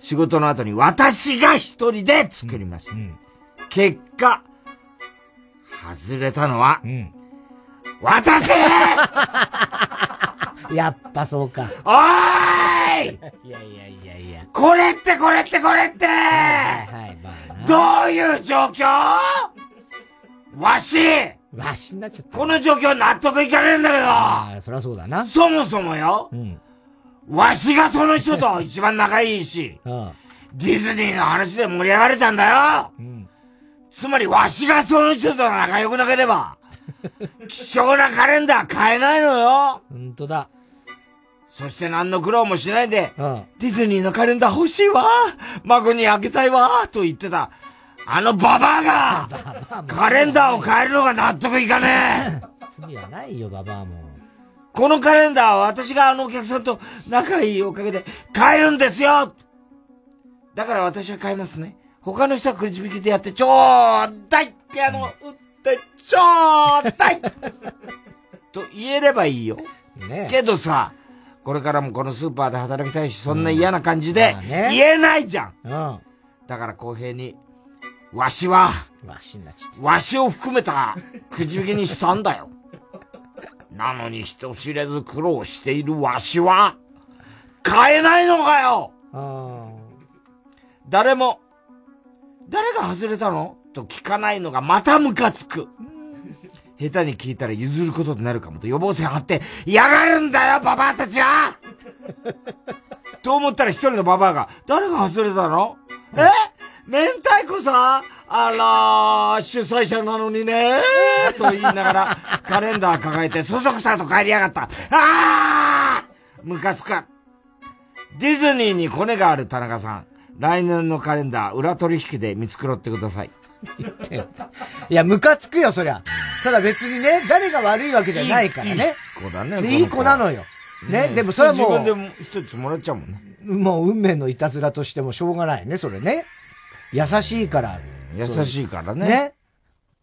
仕事の後に私が一人で作りました。結果、外れたのは、私! やっぱそうか。おーい! いやいやいやいや。これってこれってこれって!どういう状況?わし!わしになっちゃった。この状況納得いかねえんだけど。ああ、そりゃそうだな。そもそもよ、わしがその人と一番仲いいし、うん。ディズニーの話で盛り上がれたんだよ、つまりわしがその人と仲良くなければ、貴重なカレンダー買えないのよほんとだ。そして何の苦労もしないで、うん。ディズニーのカレンダー欲しいわ孫にあげたいわと言ってた、あのババアが、カレンダーを変えるのが納得いかねえ罪はないよ、ババアも。このカレンダーは私があのお客さんと仲いいおかげで買えるんですよだから私は買いますね。他の人はくじ引きでやってちょうだいピアノを打ってちょうだいと言えればいいよ。ねけどさ、これからもこのスーパーで働きたいし、そんな嫌な感じでまあね言えないじゃん。うん。だから公平に、わしは、わしになっちゃっわしを含めたくじ引きにしたんだよ。なのに人知れず苦労しているわしは、買えないのかよ。誰も、誰が外れたの？と聞かないのがまたムカつく。下手に聞いたら譲ることになるかもと予防線張って、嫌がるんだよ、ババアたちは。と思ったら一人のババアが、誰が外れたの？え？明太子さんあらー、主催者なのにねと言いながら、カレンダー抱えて、そそくさと帰りやがった。あームカつく。ディズニーにコネがある田中さん。来年のカレンダー、裏取引で見繕ってください。いや、ムカつくよ、そりゃ。ただ別にね、誰が悪いわけじゃないからね。いい子だね。でいい子なのよ。ね、うんでもそれはもう、自分でも一つもらっちゃうもんね。もう運命のいたずらとしてもしょうがないね、それね。優しいから。優しいからねね。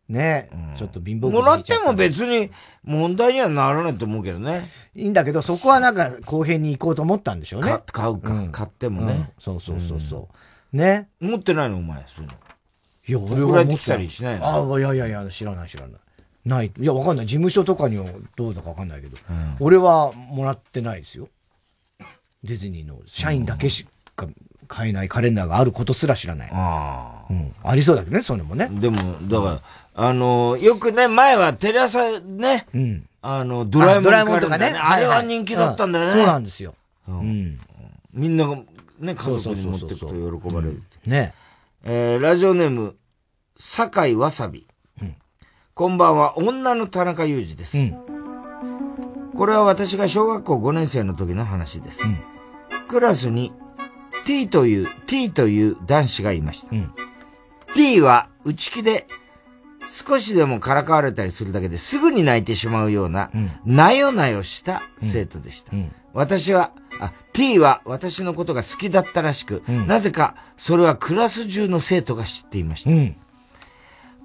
ね、ちょっと貧乏もらっても別に問題にはならないと思うけどね。いいんだけど、そこはなんか公平に行こうと思ったんでしょうね。か買うか、買ってもね、うんそうそうそうそう。ね。持ってないのお前、そういうの。いや、俺は送られてきたりしないの？ああ、いやいやいや、知らない知らない。ない。いや、わかんない。事務所とかにはどうだかわかんないけど、俺はもらってないですよ。ディズニーの社員だけしか買えないカレンダーがあることすら知らない。ああ。うん。ありそうだけどね、そういうのもね。でも、だから、あの、よくね、前はテレ朝ね、うん。あの、ドラえもんドラえもんとかねあれは人気だったんだよね。そうなんですよ。うん。みんなが、ね、家族に持ってくと喜ばれる。ねえーラジオネーム、酒井わさび。こんばんは、女の田中裕二です。これは私が小学校5年生の時の話です。クラスに T という、T という男子がいました。T は内気で少しでもからかわれたりするだけですぐに泣いてしまうような、なよなよした生徒でした。私は、あ、T は私のことが好きだったらしく、なぜかそれはクラス中の生徒が知っていました。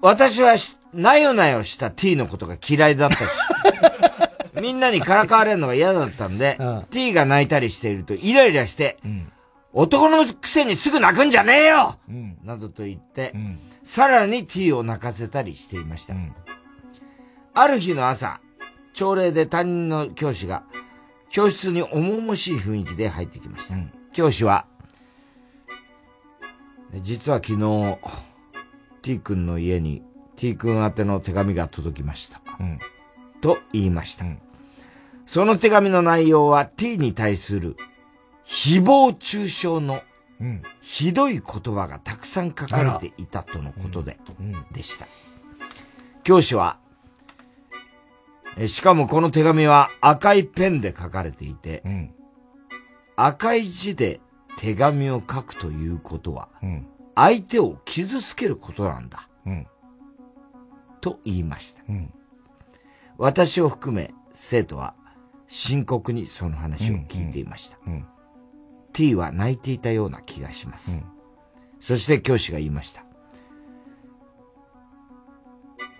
私はしなよなよした T のことが嫌いだったし、みんなにからかわれるのが嫌だったんで、T が泣いたりしているとイライラして、男のくせにすぐ泣くんじゃねえよ、などと言って、さらに T を泣かせたりしていました。ある日の朝、朝礼で担任の教師が、教室に重々しい雰囲気で入ってきました。教師は、実は昨日、T 君の家に T 君宛ての手紙が届きました。と言いました。その手紙の内容は T に対する誹謗中傷のひどい言葉がたくさん書かれていたとのことで、でした。教師は、えしかもこの手紙は赤いペンで書かれていて、赤い字で手紙を書くということは、相手を傷つけることなんだ。と言いました。私を含め生徒は深刻にその話を聞いていました。T は泣いていたような気がします。そして教師が言いました。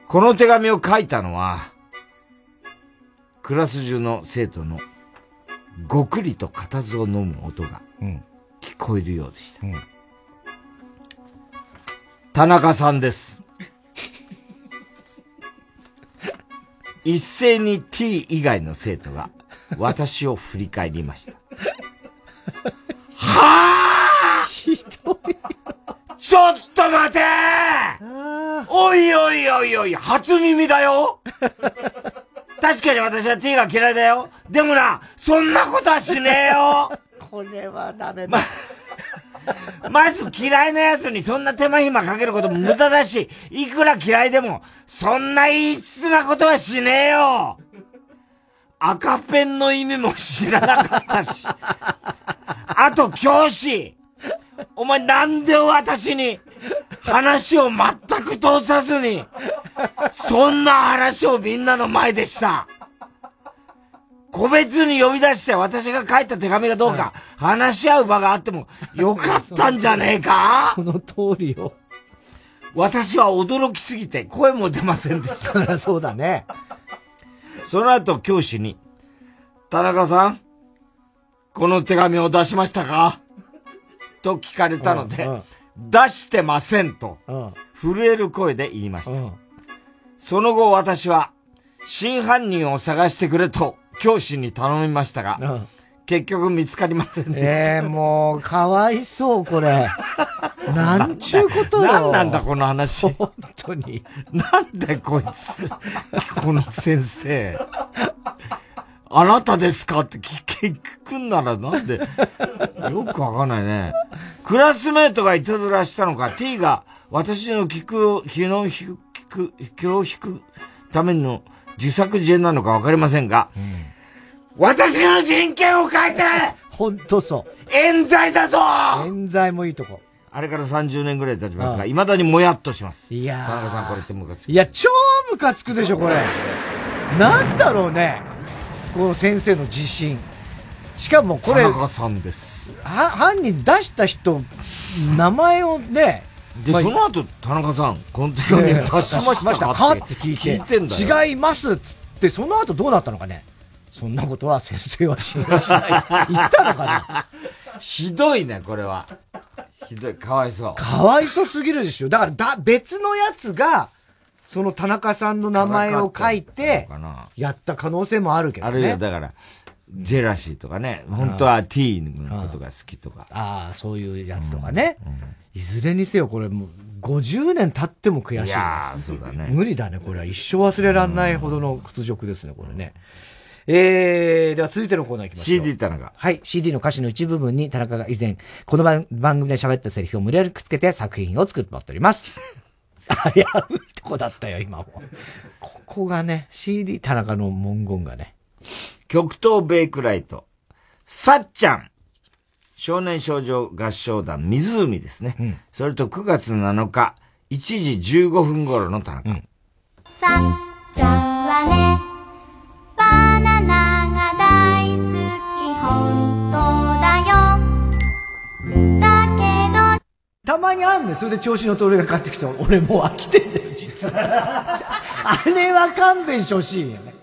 この手紙を書いたのは、クラス中の生徒のごくりと固唾を飲む音が聞こえるようでした。田中さんです。一斉に T 以外の生徒が私を振り返りました。はあひどい。ちょっと待ておいおいおいおい、初耳だよ確かに私は T が嫌いだよ。でもな、そんなことはしねえよこれはダメだ。まず嫌いな奴にそんな手間暇かけることも無駄だし、いくら嫌いでも、そんな陰湿なことはしねえよ赤ペンの意味も知らなかったし。あと教師お前なんで私に話を全く通さずに、そんな話をみんなの前でした。個別に呼び出して私が書いた手紙がどうか話し合う場があってもよかったんじゃねえか？その通りよ。私は驚きすぎて声も出ませんでした。そりゃそうだね。その後教師に、田中さん、この手紙を出しましたか？と聞かれたので、出してませんと、震える声で言いました。その後私は、真犯人を探してくれと教師に頼みましたが、結局見つかりませんでした。ええもう、かわいそう、これ。なんちゅうことよ。なんなんだ、この話。本当に。なんだこいつ。この先生。あなたですかって聞くんならなんで、よくわかんないね。クラスメートがいたずらしたのか、T が私の聞く、気の引く、気を引くための自作自演なのかわかりませんが、私の人権を返せほんとそう。冤罪だぞ冤罪もいいとこ。あれから30年ぐらい経ちますが、うん未だにもやっとします。いやー田中さんこれってムカつく。いや、超ムカつくでしょ、これ。なんだろうね。この先生の自信。しかもこれ、田中さんです。は犯人出した人、名前をね、で、まあその後、田中さん、この手紙を出しましたか？って聞いて、聞いてんだよ。違いますっつって、その後どうなったのかね。そんなことは先生は信用しない。言ったのかなひどいね、これは。ひどい、かわいそう。かわいそすぎるでしょ。だから、だ、別のやつが、その田中さんの名前を書いて、やった可能性もあるけどね。あるいは、だから、ジェラシーとかね、本当は T のことが好きとか。ああ、そういうやつとかね。いずれにせよ、これもう、50年経っても悔しい。いやーそうだね無理だね、これは。一生忘れらんないほどの屈辱ですね、これね。えー、では続いてのコーナー行きましょう。CD 田中。はい。CD の歌詞の一部分に田中が以前、この番番組で喋ったセリフを無理やりくっつけて作品を作ってもらっております。危ういとこだったよ、今も。ここがね、CD 田中の文言がね。極東ベイクライト。さっちゃん。少年少女合唱団湖ですね。うん、それと9月7日、1時15分頃の田中。うん、さっちゃんはね、バナナが大好き、本当だよ。だけど、たまにあんねそれで調子の通りが買ってきて、俺もう飽きてんだよ、実は。あれは勘弁してほしいよね。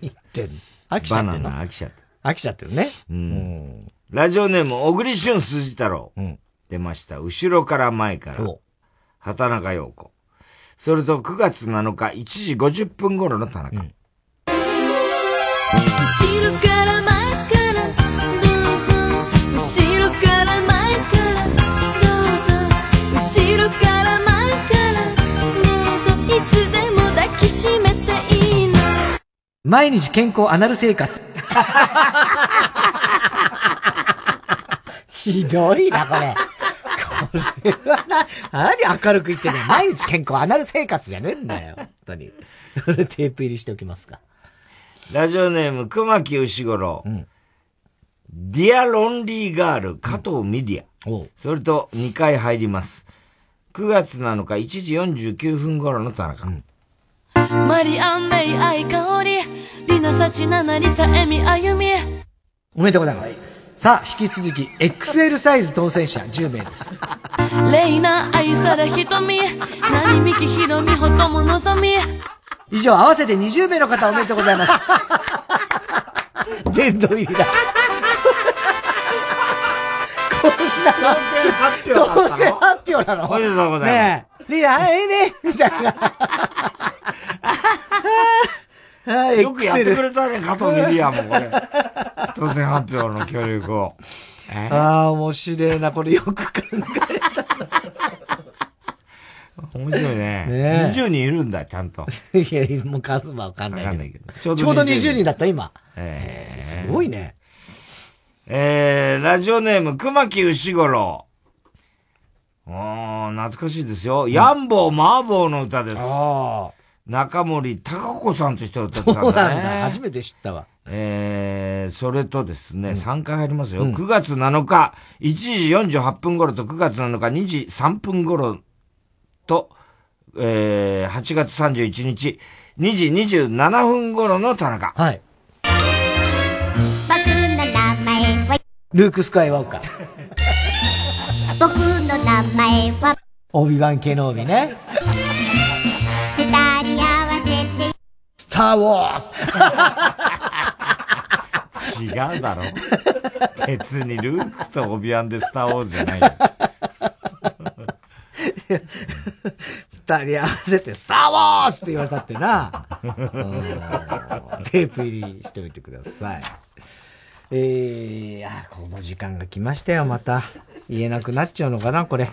言ってん飽きちゃってる。バナナ飽きちゃってる。飽きちゃってるね。うん。ラジオネーム、小栗旬筋太郎。うん。出ました。後ろから前から。畑中陽子。それと9月7日1時50分頃の田中。うん、毎日健康アナル生活ひどいな、これ。これはな、何明るく言ってんの毎日健康アナル生活じゃねえんだよ。本当に。それテープ入りしておきますか。ラジオネーム、熊木牛五郎。うん、ディア・ロンリー・ガール、加藤ミディア。うん、それと2回入ります。9月7日1時49分頃の田中。うんマリアン・メイ・アイ・カオリ、リナ・サチ・ナナ・リサ・エミ・アユミ。おめでとうございます。さあ、引き続き、XL サイズ当選者10名です。レイナ、アユサラ、ヒトミ、ナリミキ、ヒロミ、ホトモ、ノゾミ。以上、合わせて20名の方おめでとうございます。殿堂入りだ。こんな当選発表当選発表なの？おめでとうございます。ねえ、リナ、ええねみたいな。はい、よくやってくれたね、加藤ミリアも、これ。当選発表の協力を。ああ、面白いな、これよく考えた面白いね。ね20人いるんだ、ちゃんと。いや、もう数はわかんないけど。ちょうど20人だった、今。ええー、すごいね。えー、ラジオネーム、熊木牛五郎。ああ、懐かしいですよ。ヤンボーマーボーの歌です。中森高子さんとして歌ってたんだね。そうなんだ。初めて知ったわ。えー、それとですね、うん、3回入りますよ。うん、9月7日、1時48分頃と9月7日2時3分頃と、えー、8月31日、2時27分頃の田中。はい。僕の名前は、ルーク・スカイワーカー。僕の名前は、オビワン・ケノービね。二人合わせて、スター・ウォーズ違うだろ。別にルークとオビワンでスター・ウォーズじゃないよ。二人合わせて、スター・ウォーズって言われたってな。テープ入りしておいてください。えー、あ、この時間が来ましたよ、また。言えなくなっちゃうのかな、これ。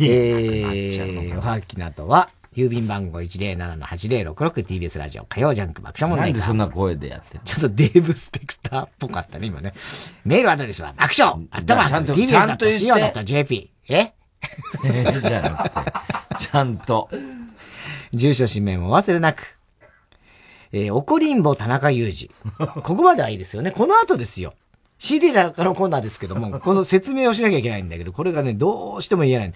えー、おはきなどは、郵便番号 107-8066TBS ラジオ火曜ジャンク爆笑問題なんでそんな声でやってちょっとデーブ・スペクターっぽかったね、今ね。メールアドレスは爆笑あったま、ちゃんと、TBS だと CO.jp。え？じゃなくて、ちゃんと。住所氏名も忘れなく。えー、怒りんぼ田中裕二。ここまではいいですよね。この後ですよ。CD だからのコーナーですけども、この説明をしなきゃいけないんだけど、これがね、どうしても言えない。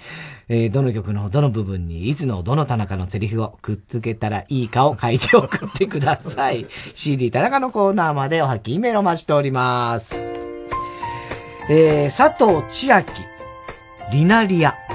えー、どの曲のどの部分に、いつのどの田中のセリフをくっつけたらいいかを書いて送ってください。CD 田中のコーナーまでおはきメールお待ちしております。えー、佐藤千秋、リナリア。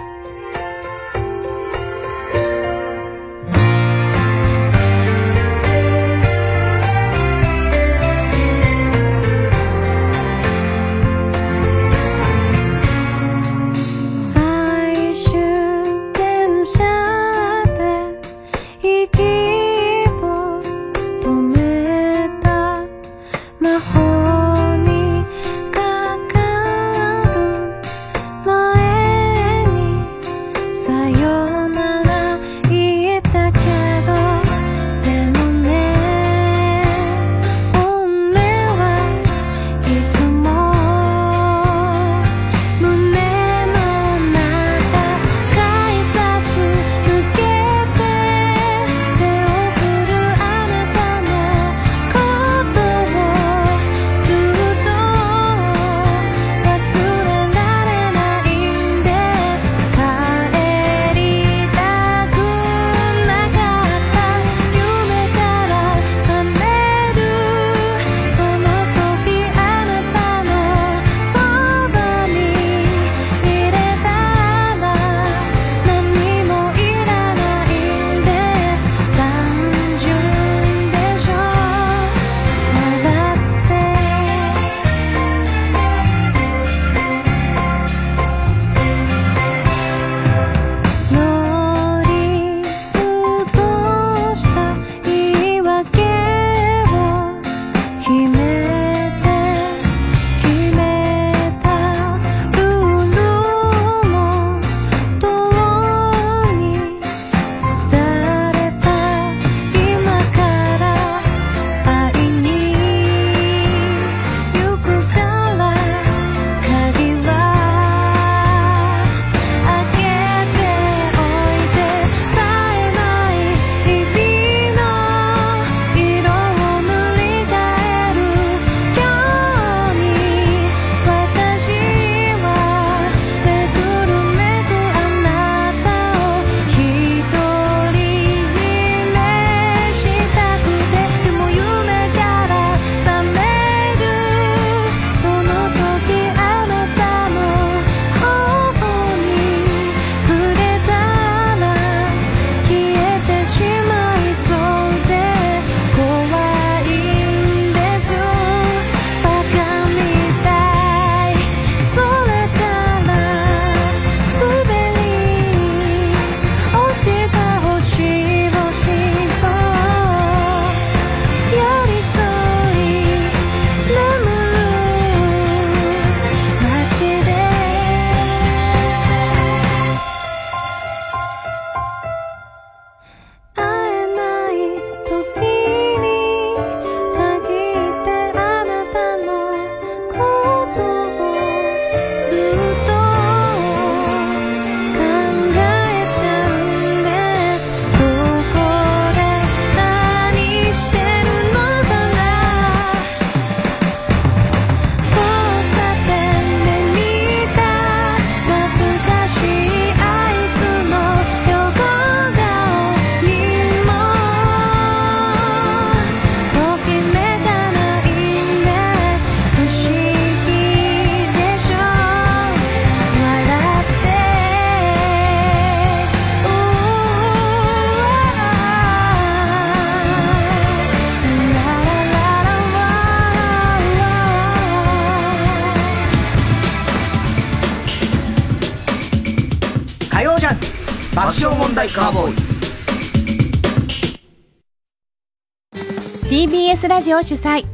ジオ主催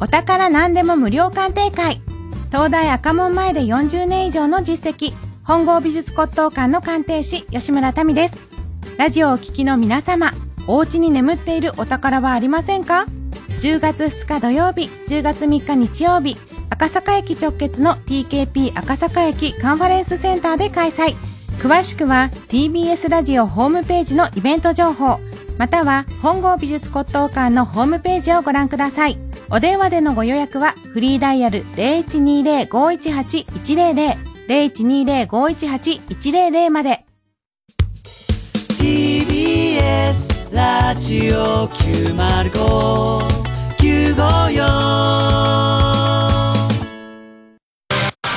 お宝何でも無料鑑定会東大赤門前で40年以上の実績本郷美術骨董館の鑑定士吉村民です。ラジオをお聞きの皆様お家に眠っているお宝はありませんか？10月2日土曜日10月3日日曜日赤坂駅直結の TKP 赤坂駅カンファレンスセンターで開催。詳しくは TBS ラジオホームページのイベント情報。または本郷美術骨董館のホームページをご覧ください。お電話でのご予約はフリーダイヤル0120-518-100 0120-518-100まで。TBS ラジオ905954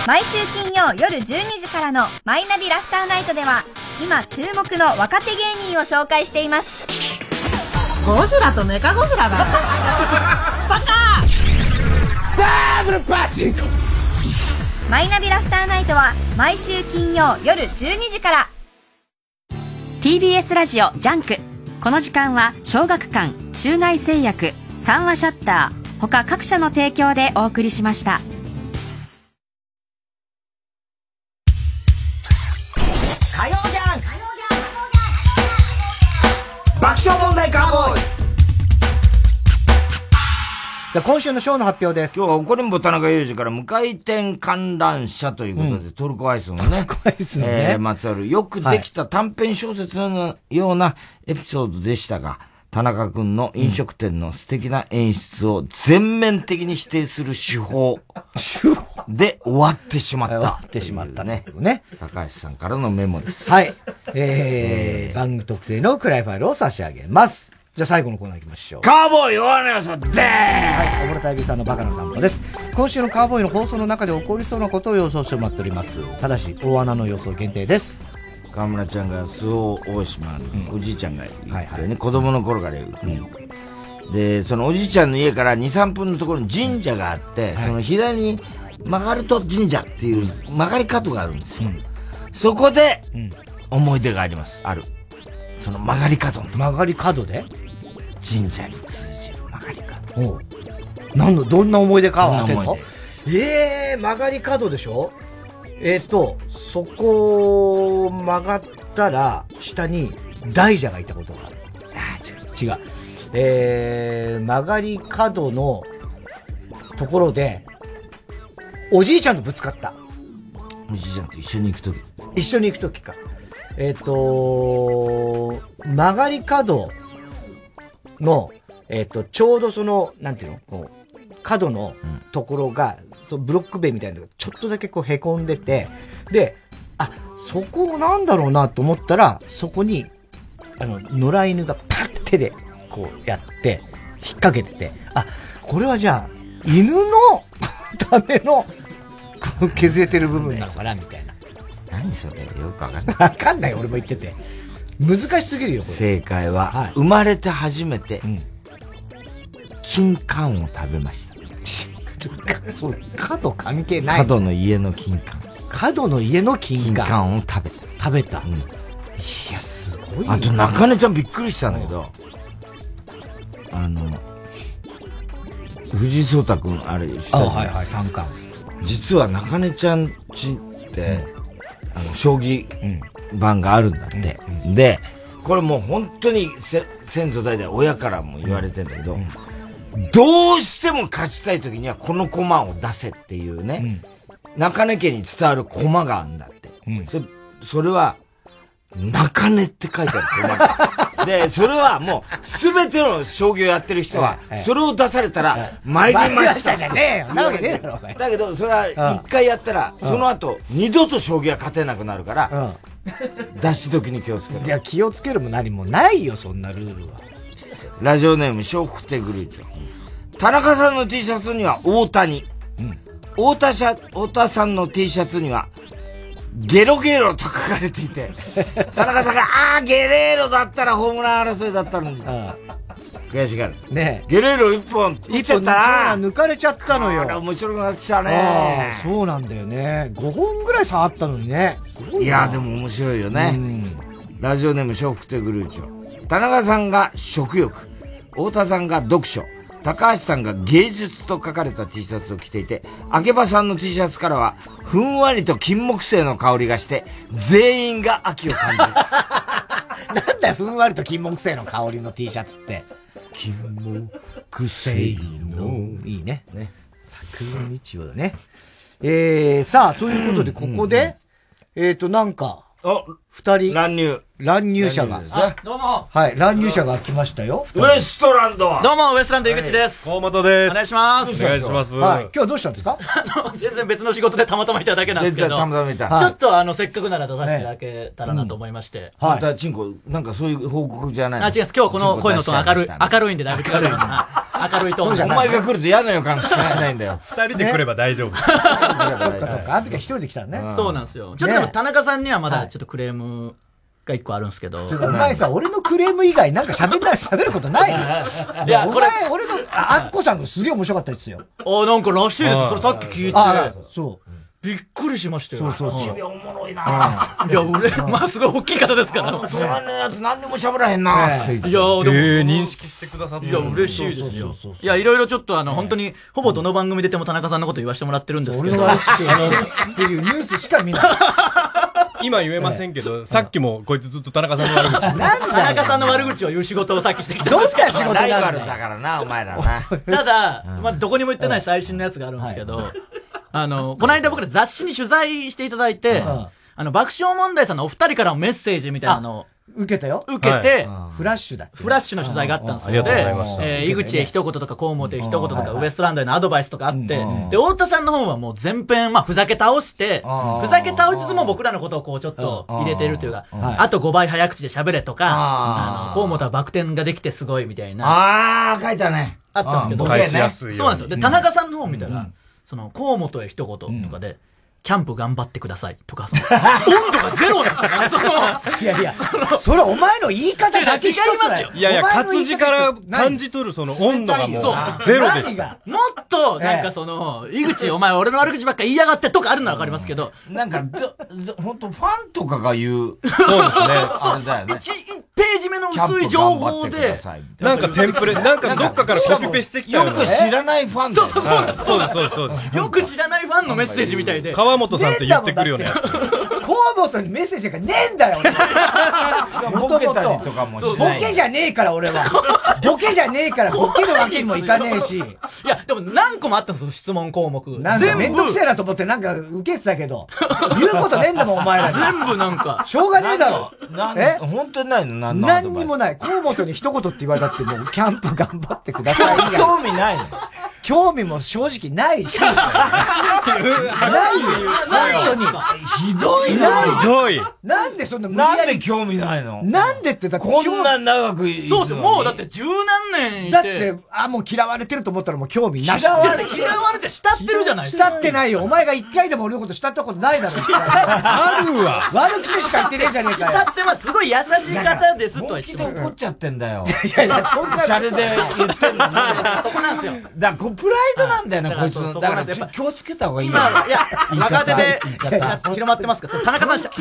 毎週金曜夜12時からの「マイナビラフターナイト」では今注目の若手芸人を紹介しています。ゴジラとメカゴジラがバカ！ダブルパチンコ。マイナビラフターナイトは毎週金曜夜12時から。TBS ラジオジャンク。この時間は小学館中外製薬三和シャッター他各社の提供でお送りしましたじゃあ今週のショーの発表です。今日は怒りんぼ田中裕二から無回転観覧車ということで、トルコアイスのね、トルコアイスのねえーまつわるよくできた短編小説のようなエピソードでしたが、田中くんの飲食店の素敵な演出を全面的に否定する手法で終わってしまった。終わってしまったね。ね。高橋さんからのメモです。はい。えー、番組特製のクライファイルを差し上げます。じゃあ最後のコーナー行きましょう。カーボーイ大穴予想でーはい、小室泰美さんのバカな散歩です。今週のカーボーイの放送の中で起こりそうなことを予想してもらっております。ただし、大穴の予想限定です。河村ちゃんが周防大島のおじいちゃんがいてね、子供の頃からいる、で、そのおじいちゃんの家から2、3分のところに神社があって、その左に曲がると神社っていう曲がり角があるんですよ。そこで、思い出があります。ある。その曲がり角の曲がり角で？神社に通じる曲がり角。おう何の、どんな思い出かは当てんの？ええー、曲がり角でしょ？えっ、と、そこを曲がったら、下に大蛇がいたことがある。あ違う。違う。えー、曲がり角のところで、おじいちゃんとぶつかった。おじいちゃんと一緒に行くとき。一緒に行くときか。えっ、と、曲がり角の、えっ、と、ちょうどその、なんていうのこう、角のところが、そのブロック塀みたいなのがちょっとだけこう凹んでて、で、あ、そこなんだろうなと思ったら、そこに、あの、野良犬がパッて手で、こうやって、引っ掛けてて、あ、これはじゃあ、犬の ための、こう削れてる部分なのかな、みたいな。何それよくわかんない。わかんない、俺も言ってて。難しすぎるよ、これ。正解は、生まれて初めて、金柑を食べました。そう、角関係ない。角の家の金柑。角の家の金金柑。柑を食べた。食べた。うん。いや、すごいよあと、中根ちゃんびっくりしたんだけど、あの、藤井聡太くん、あれ、あはいはい三冠。実は中根ちゃんちって、あの、将棋盤があるんだって。で、これもう本当にせ先祖代々親からも言われてんだけど、どうしても勝ちたい時にはこの駒を出せっていうね、中根家に伝わる駒があるんだって。そそれは、中根って書いてある駒が。で、それはもう、すべての将棋をやってる人はそれを出されたら、参りました。じゃねえよなわけねえだろだけど、それは一回やったら、うんその後、二度と将棋は勝てなくなるから、出し時に気をつける。じゃあ気をつけるも何もないよ、そんなルールは。ラジオネーム、笑福亭グルーチョ。田中さんの T シャツには大谷。太田シャ、太田さんの T シャツには、ゲロゲロと書かれていて、田中さんが、ああ、ゲレーロだったらホームラン争いだったのに。悔しがる。ねゲレーロ一本、打っちゃったな。抜かれちゃったのよ。面白くなってきたあねあ。そうなんだよね。5本ぐらい差あったのにね。いな。いや、でも面白いよね。ラジオネーム笑福亭グルーチョ。田中さんが食欲、太田さんが読書、高橋さんが芸術と書かれた T シャツを着ていて、明場さんの T シャツからは、ふんわりと金木犀の香りがして、全員が秋を感じる。なんだよ、ふんわりと金木犀の香りの T シャツって。金木犀の。いいね。ね。桜道をね。えー、さあ、ということで、ここで、えっ、と、なんか、あ、二人。乱入。乱入者が。どうも。はい、乱入者が来ましたよ。ウエストランドどうも、ウエストランド井口です。大本です。お願いします。お願いします。はい、今日はどうしたんですか？あの、全然別の仕事でたまたまいただけなんですけど。たまたまいた。ちょっとあの、せっかくなら出させていただけたらなと思いまして。はい。また、チンコ、なんかそういう報告じゃないあ、違います。今日この声のトーン明るい、明るいんでだいぶ違うな。明るいトーンお前が来ると嫌な予感しかしないんだよ。二人で来れば大丈夫。そっかそっか。あの時は一人で来たのね。そうなんですよ。ちょっとでも田中さんにはまだちょっとクレーム、が一個あるんですけど。お前さ、俺のクレーム以外なんか喋んない、喋ることない いや、これ。俺の、あっこさんがすげえ面白かったですよ。あ、なんからしいです。それさっき聞いて。あ、そう。びっくりしましたよ。そうそうそう。おもろいな。いや、俺、まあすごい大きい方ですから。そのやつ何でも喋らへんな。いや、でも。認識してくださっていや、嬉しいですよ。いや、いろいろちょっとあの、本当に、ほぼどの番組出ても田中さんのこと言わせてもらってるんですけど。俺の悪口っていうニュースしか見ない。今言えませんけど、さっきもこいつずっと田中さんの悪口。田中さんの悪口を言う仕事をさっきしてきたどんな仕事ライバルだからな、お前らな。ただ、まあ、どこにも言ってない最新のやつがあるんですけど、あの、この間僕ら雑誌に取材していただいて、あの、爆笑問題さんのお二人からのメッセージみたいなのを、受けたよ。受けて、フラッシュだ。フラッシュの取材があったんですよ。で、えー、井口へ一言とか、河本へ一言とか、ウエストランドへのアドバイスとかあって、で、太田さんの方はもう全編、まあ、ふざけ倒して、ふざけ倒しつつも僕らのことをこうちょっと入れてるというか、あと5倍早口で喋れとか、あの、河本はバク転ができてすごいみたいな。ああ、書いたね。あったんですけど、返しやすいそうなんですよ。で、田中さんの方見たら、その、河本へ一言とかで、キャンプ頑張ってくださいとか、その、温度がゼロなんですよ、いやいや、それお前の言い方だけ一つだよ。いやいや、活字から感じ取るその温度がもう、ゼロでした。もっと、なんかその、井口、お前俺の悪口ばっか言いやがってとかあるのはわかりますけど。なんか、本当ファンとかが言う。そうですね。あれだよね。1ページ目の薄い情報で。なんかテンプレ、なんかどっかからコピペしてきたよく知らないファンそうそうそうそうそう。よく知らないファンのメッセージみたいで。川本さんって言ってくるようなやつ。河本にメッセージがねえんだよ、ボケたりとかもボケじゃねえから、俺は。ボケじゃねえから、ボケるわけにもいかねえし。いや、でも何個もあったんですよ、質問項目。なんかめんどくせえなと思ってなんか受けてたけど。言うことねえんだもん、お前ら全部なんか。しょうがねえだろ。え？本当にないの？何にもない。河本に一言って言われたってもう、キャンプ頑張ってください。興味ないの？興味も正直ないし。ないよ。本当に。ひどいな。ひどい。なんでそんななんで興味ないの？なんでってだこんな長くそうですよ。もうだって十何年いて。だって、あ、もう嫌われてると思ったらもう興味なし。嫌われて、嫌われて慕ってるじゃないですか。慕ってないよ。お前が一回でも俺のこと慕ったことないだろ。あるわ。悪口しか言ってねえじゃねえかよ。慕ってます。すごい優しい方ですとは言って怒っちゃってんだよ。いやいや、そんな。シャレで言ってんのに。そこなんですよ。だから、プライドなんだよね、こいつの。だから、気をつけた方がいい今、いや、若手で広まってますか？ら。田中さん、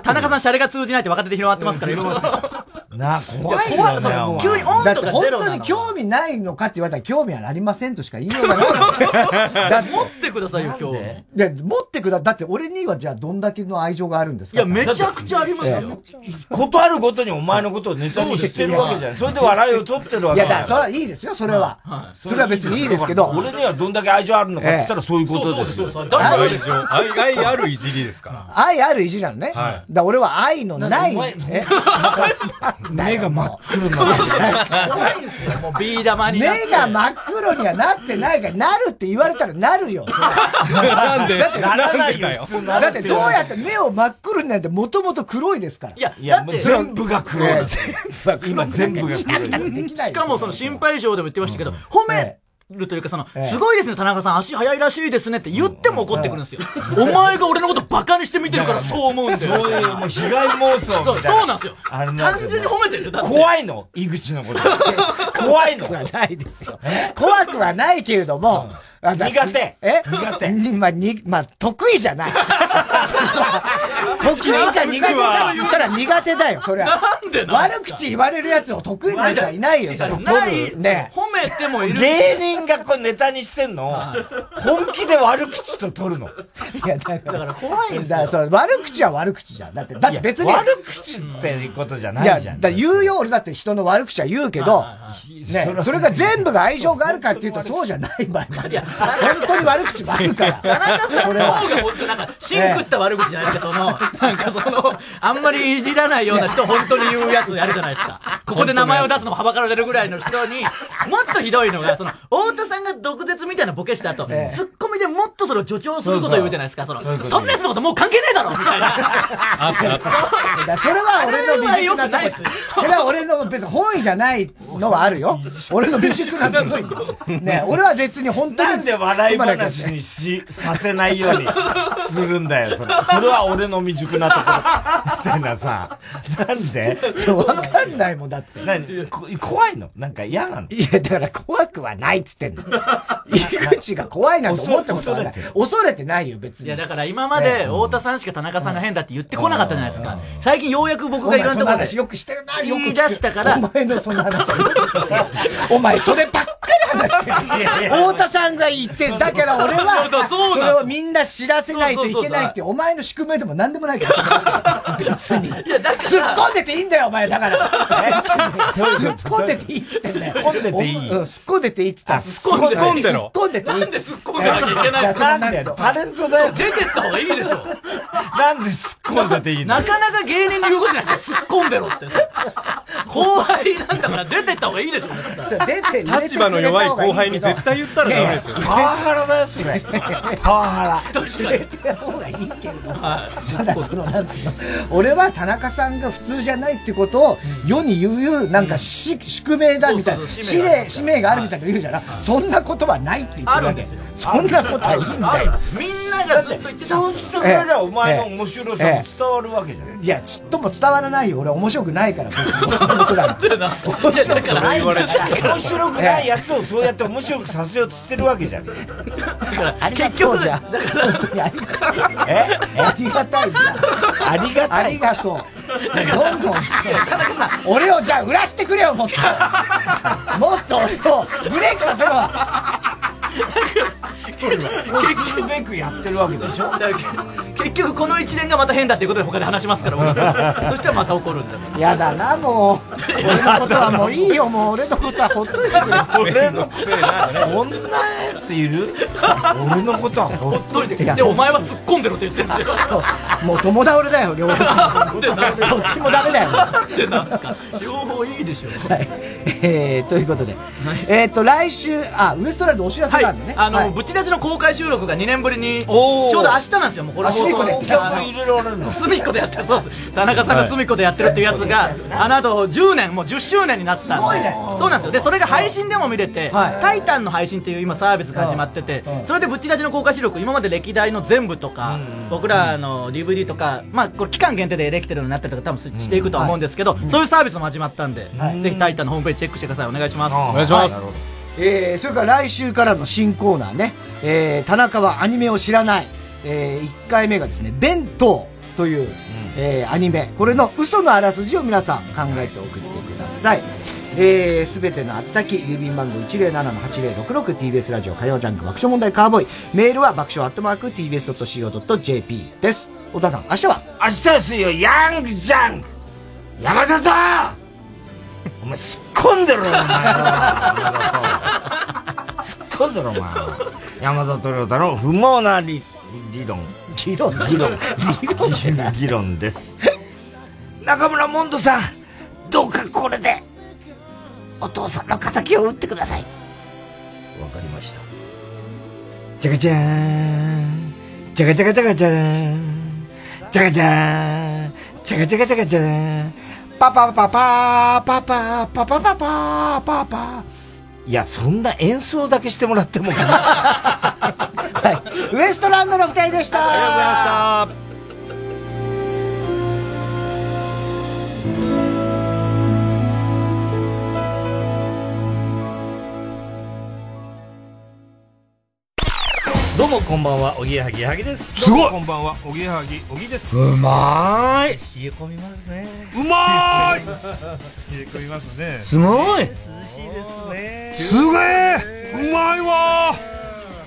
田中さん、シャレが通じないって若手で広まってますから、な、怖いよね。急に温度がゼロ本当に興味ないのかって言われたら興味はありませんとしか言いようがない。だ 持ってくださいよ、今日。いや、持ってくだ、だって俺にはじゃあどんだけの愛情があるんですかいや、めちゃくちゃありますよ。ことあるごとにお前のことをネタにしてるわけじゃない。それで笑いを取ってるわけいや、だそれはいいですよ、それは。それは別にいいですけど。俺にはどんだけ愛情あるのかって言ったらそういうことですよ。愛ですよ。愛あるいじりですから。愛あるいじりなのね。だ俺は愛のない。目が真っ黒な。怖いんですよ、もうビー玉に目が真っ黒にはなってないから、なるって言われたらなるよ。なんで？だってならないよ。だってどうやって目を真っ黒になんてもともと黒いですから。いや、いや、全部が黒い。今全部が黒い。しかもその心配性でも言ってましたけど、褒めるというか、その、すごいですね、田中さん、足速いらしいですねって言っても怒ってくるんですよ。お前が俺のことバカにして見てるからそう思うんですよ。そういう、もう被害妄想そう、そうなんですよ。単純に褒めてるんですよ、怖いの？井口のこと。怖いのはないですよ。怖くはないけれども、苦手え？苦手。まあ、に、まあ、得意じゃない。得意か苦手かって言ったら苦手だよ、そりゃ。なんでなん悪口言われるやつを得意なやつはいないよ、ね。褒めてもいる芸人がこれネタにしてんの？本気で悪口と取るの。いや、だから、怖いんだ悪口は悪口じゃん。だって、だって別に。悪口っていうことじゃないいや、じゃん。だから言うよ、俺だって人の悪口は言うけど、ね、それが全部が愛情があるかっていうと そうじゃない場合もある。本当に悪口もあるから。田中さんの方が本当なんか、シン食った悪口じゃないですか、その、なんかその、あんまりいじらないような人本当に言うやつやるじゃないですか。ここで名前を出すのもはばかられるぐらいの人に、もっとひどいのが、その、太田さんが毒舌みたいなボケした後、ええツッコミでもっとそれを助長することを言うじゃないですか、その、そんなやつのこともう関係ねえだろみたいな。だからそれは俺の未熟なとこそれは俺の別に本意じゃないのはあるよ。俺の未熟なとこね、俺は別に本当に。なんで笑い話にし、させないようにするんだよ、それ。それは俺の未熟なところ。みたいなさ。なんで？わかんないもんだって。何？こ怖いの？なんか嫌なの？いや、だから怖くはないっつってんの。井口が怖いなんて思ったことはない。恐れてないよ、別に。いや、だから今まで、太田さんしか田中さんが変だって言ってこなかったじゃないですか。最近ようやく僕がいろんなところよくしてるな、言い出したから、お前のその話はよく聞いたお前そればっかり 太田さんが言ってんだから俺は、それをみんな知らせないといけないって、お前の宿命でも何でもないから。別に。いや、だ突っ込んでていいんだよ、お前。だから。突っ込んでていいっつってんだよ。突っ込んでていいうん、突っ込んでていいっつったら。突っ込んでろ突っ込んでていい。なんで突っ込んでなきゃいけないんですか？なんでタレントだよ。出てった方がいいでしょ。なんで突っ込んでていいの？なかなか芸人に言うことじゃないですか。突っ込んでろってさ。後輩なんだから出てった方がいいでしょ。出て立場の弱い後輩に絶対言ったらダメですよ。パワハラだよ、それ。パワハラ。確かに。た方がいいけれども、ただその、なんつうの、俺は田中さんが普通じゃないってことを世に言う、なんかし、宿命だみたいな、そうそう使命、使命があるみたいなの言うじゃな。そんなことはないって言ってるわけあるんですよ。そんなことはいいんだよ。みんながずっと言ってたそうしたからお前の面白さも伝わるわけじゃない。いや、ちっとも伝わらないよ。俺面白くないから、別に。僕ら面白くないから。面白くないやつをそうやって面白くさせようとしてるわけじゃん。ありがとうじゃん。本当にありがたい。え？ありがたいじゃん。ありがたいありがとう。どんどん、俺をじゃあ売らしてくれよ、もっと。もっと俺をブレイクさせろ。結局べくやってるわけでしょだから結局この一連がまた変だっていうことで他で話しますから、そしたらまた怒るんだよ。やだな、もう。俺のことはもういいよ、もう俺のことはほっといてくれ。俺のことそんなやついる？俺のことはほっといてで、お前は突っ込んでろって言ってんですよ。もう友倒れだよ、両方。どっちもダメだよ。なんでなんですか？両方いいでしょ。はい。えー、ということで。えっと、来週、あ、ウエストランドお知らせがあるのね。あの、はいブチラジの公開収録が2年ぶりに、ちょうど明日なんですよ、もうこれあ隅っこでやってる隅っこでやってる、そうです。田中さんが隅っこでやってるっていうやつが、あの後10年、もう10周年になったんで、そうなんですよ。で、それが配信でも見れて、はい。タイタンの配信っていう今サービスが始まってて、それでブチラジの公開収録、今まで歴代の全部とか、僕らの DVD とか、まあ、これ期間限定でエレキテルになったりとか多分していくとは思うんですけど、そういうサービスも始まったんで、ぜひタイタンのホームページチェックしてください。お願いします。お願い。します。えー、それから来週からの新コーナーね、えー、田中はアニメを知らない、えー、1回目がですね、弁当という、えー、アニメ、これの嘘のあらすじを皆さん考えて送ってください。えー、すべての宛先、郵便番号 107-8066TBS ラジオ火曜ジャンク爆笑問題カーボーイ。メールは爆笑アットマーク TBS.CO.JP です。小田さん、明日は？明日ですよ、ヤングジャンク山里お前、すっ込んでろよ、お前よ。すっ込んでろ、お前。山里亮太の不毛な理理論。議論議論。議論。議論です。中村モンドさん、どうかこれで、お父さんの仇を撃ってください。わかりました。じゃかじゃーん。じゃかじゃかじゃかじゃーん。じゃかじゃーん。じゃかじゃかじゃかじゃーん。パパパパーパパパパパパパパいや、そんな演奏だけしてもらっても。ウエストランドの二人でしたありがとうございました。どうもこんばんは、おぎやはぎやはぎです。すごいこんばんは、おぎやはぎ、おぎです。うまーい冷え込みますね。うまーい 冷え込みますね。すごい涼しいですね。すげえうまいわ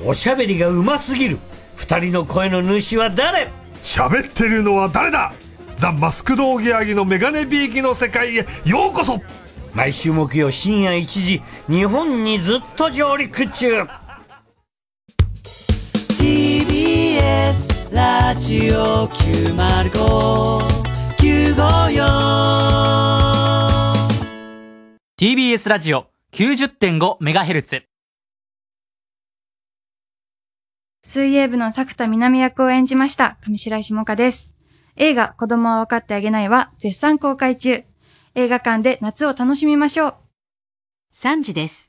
おしゃべりがうますぎる。二人の声の主は誰？喋ってるのは誰だ？ザ・マスクドおぎやはぎのメガネビーキの世界へ。ようこそ！毎週木曜深夜1時日本にずっと上陸中。TBS ラジオ905954 TBS ラジオ 90.5MHz 水泳部の作田南役を演じました上白石萌歌です。映画子供は分かってあげないは絶賛公開中。映画館で夏を楽しみましょう。3時です。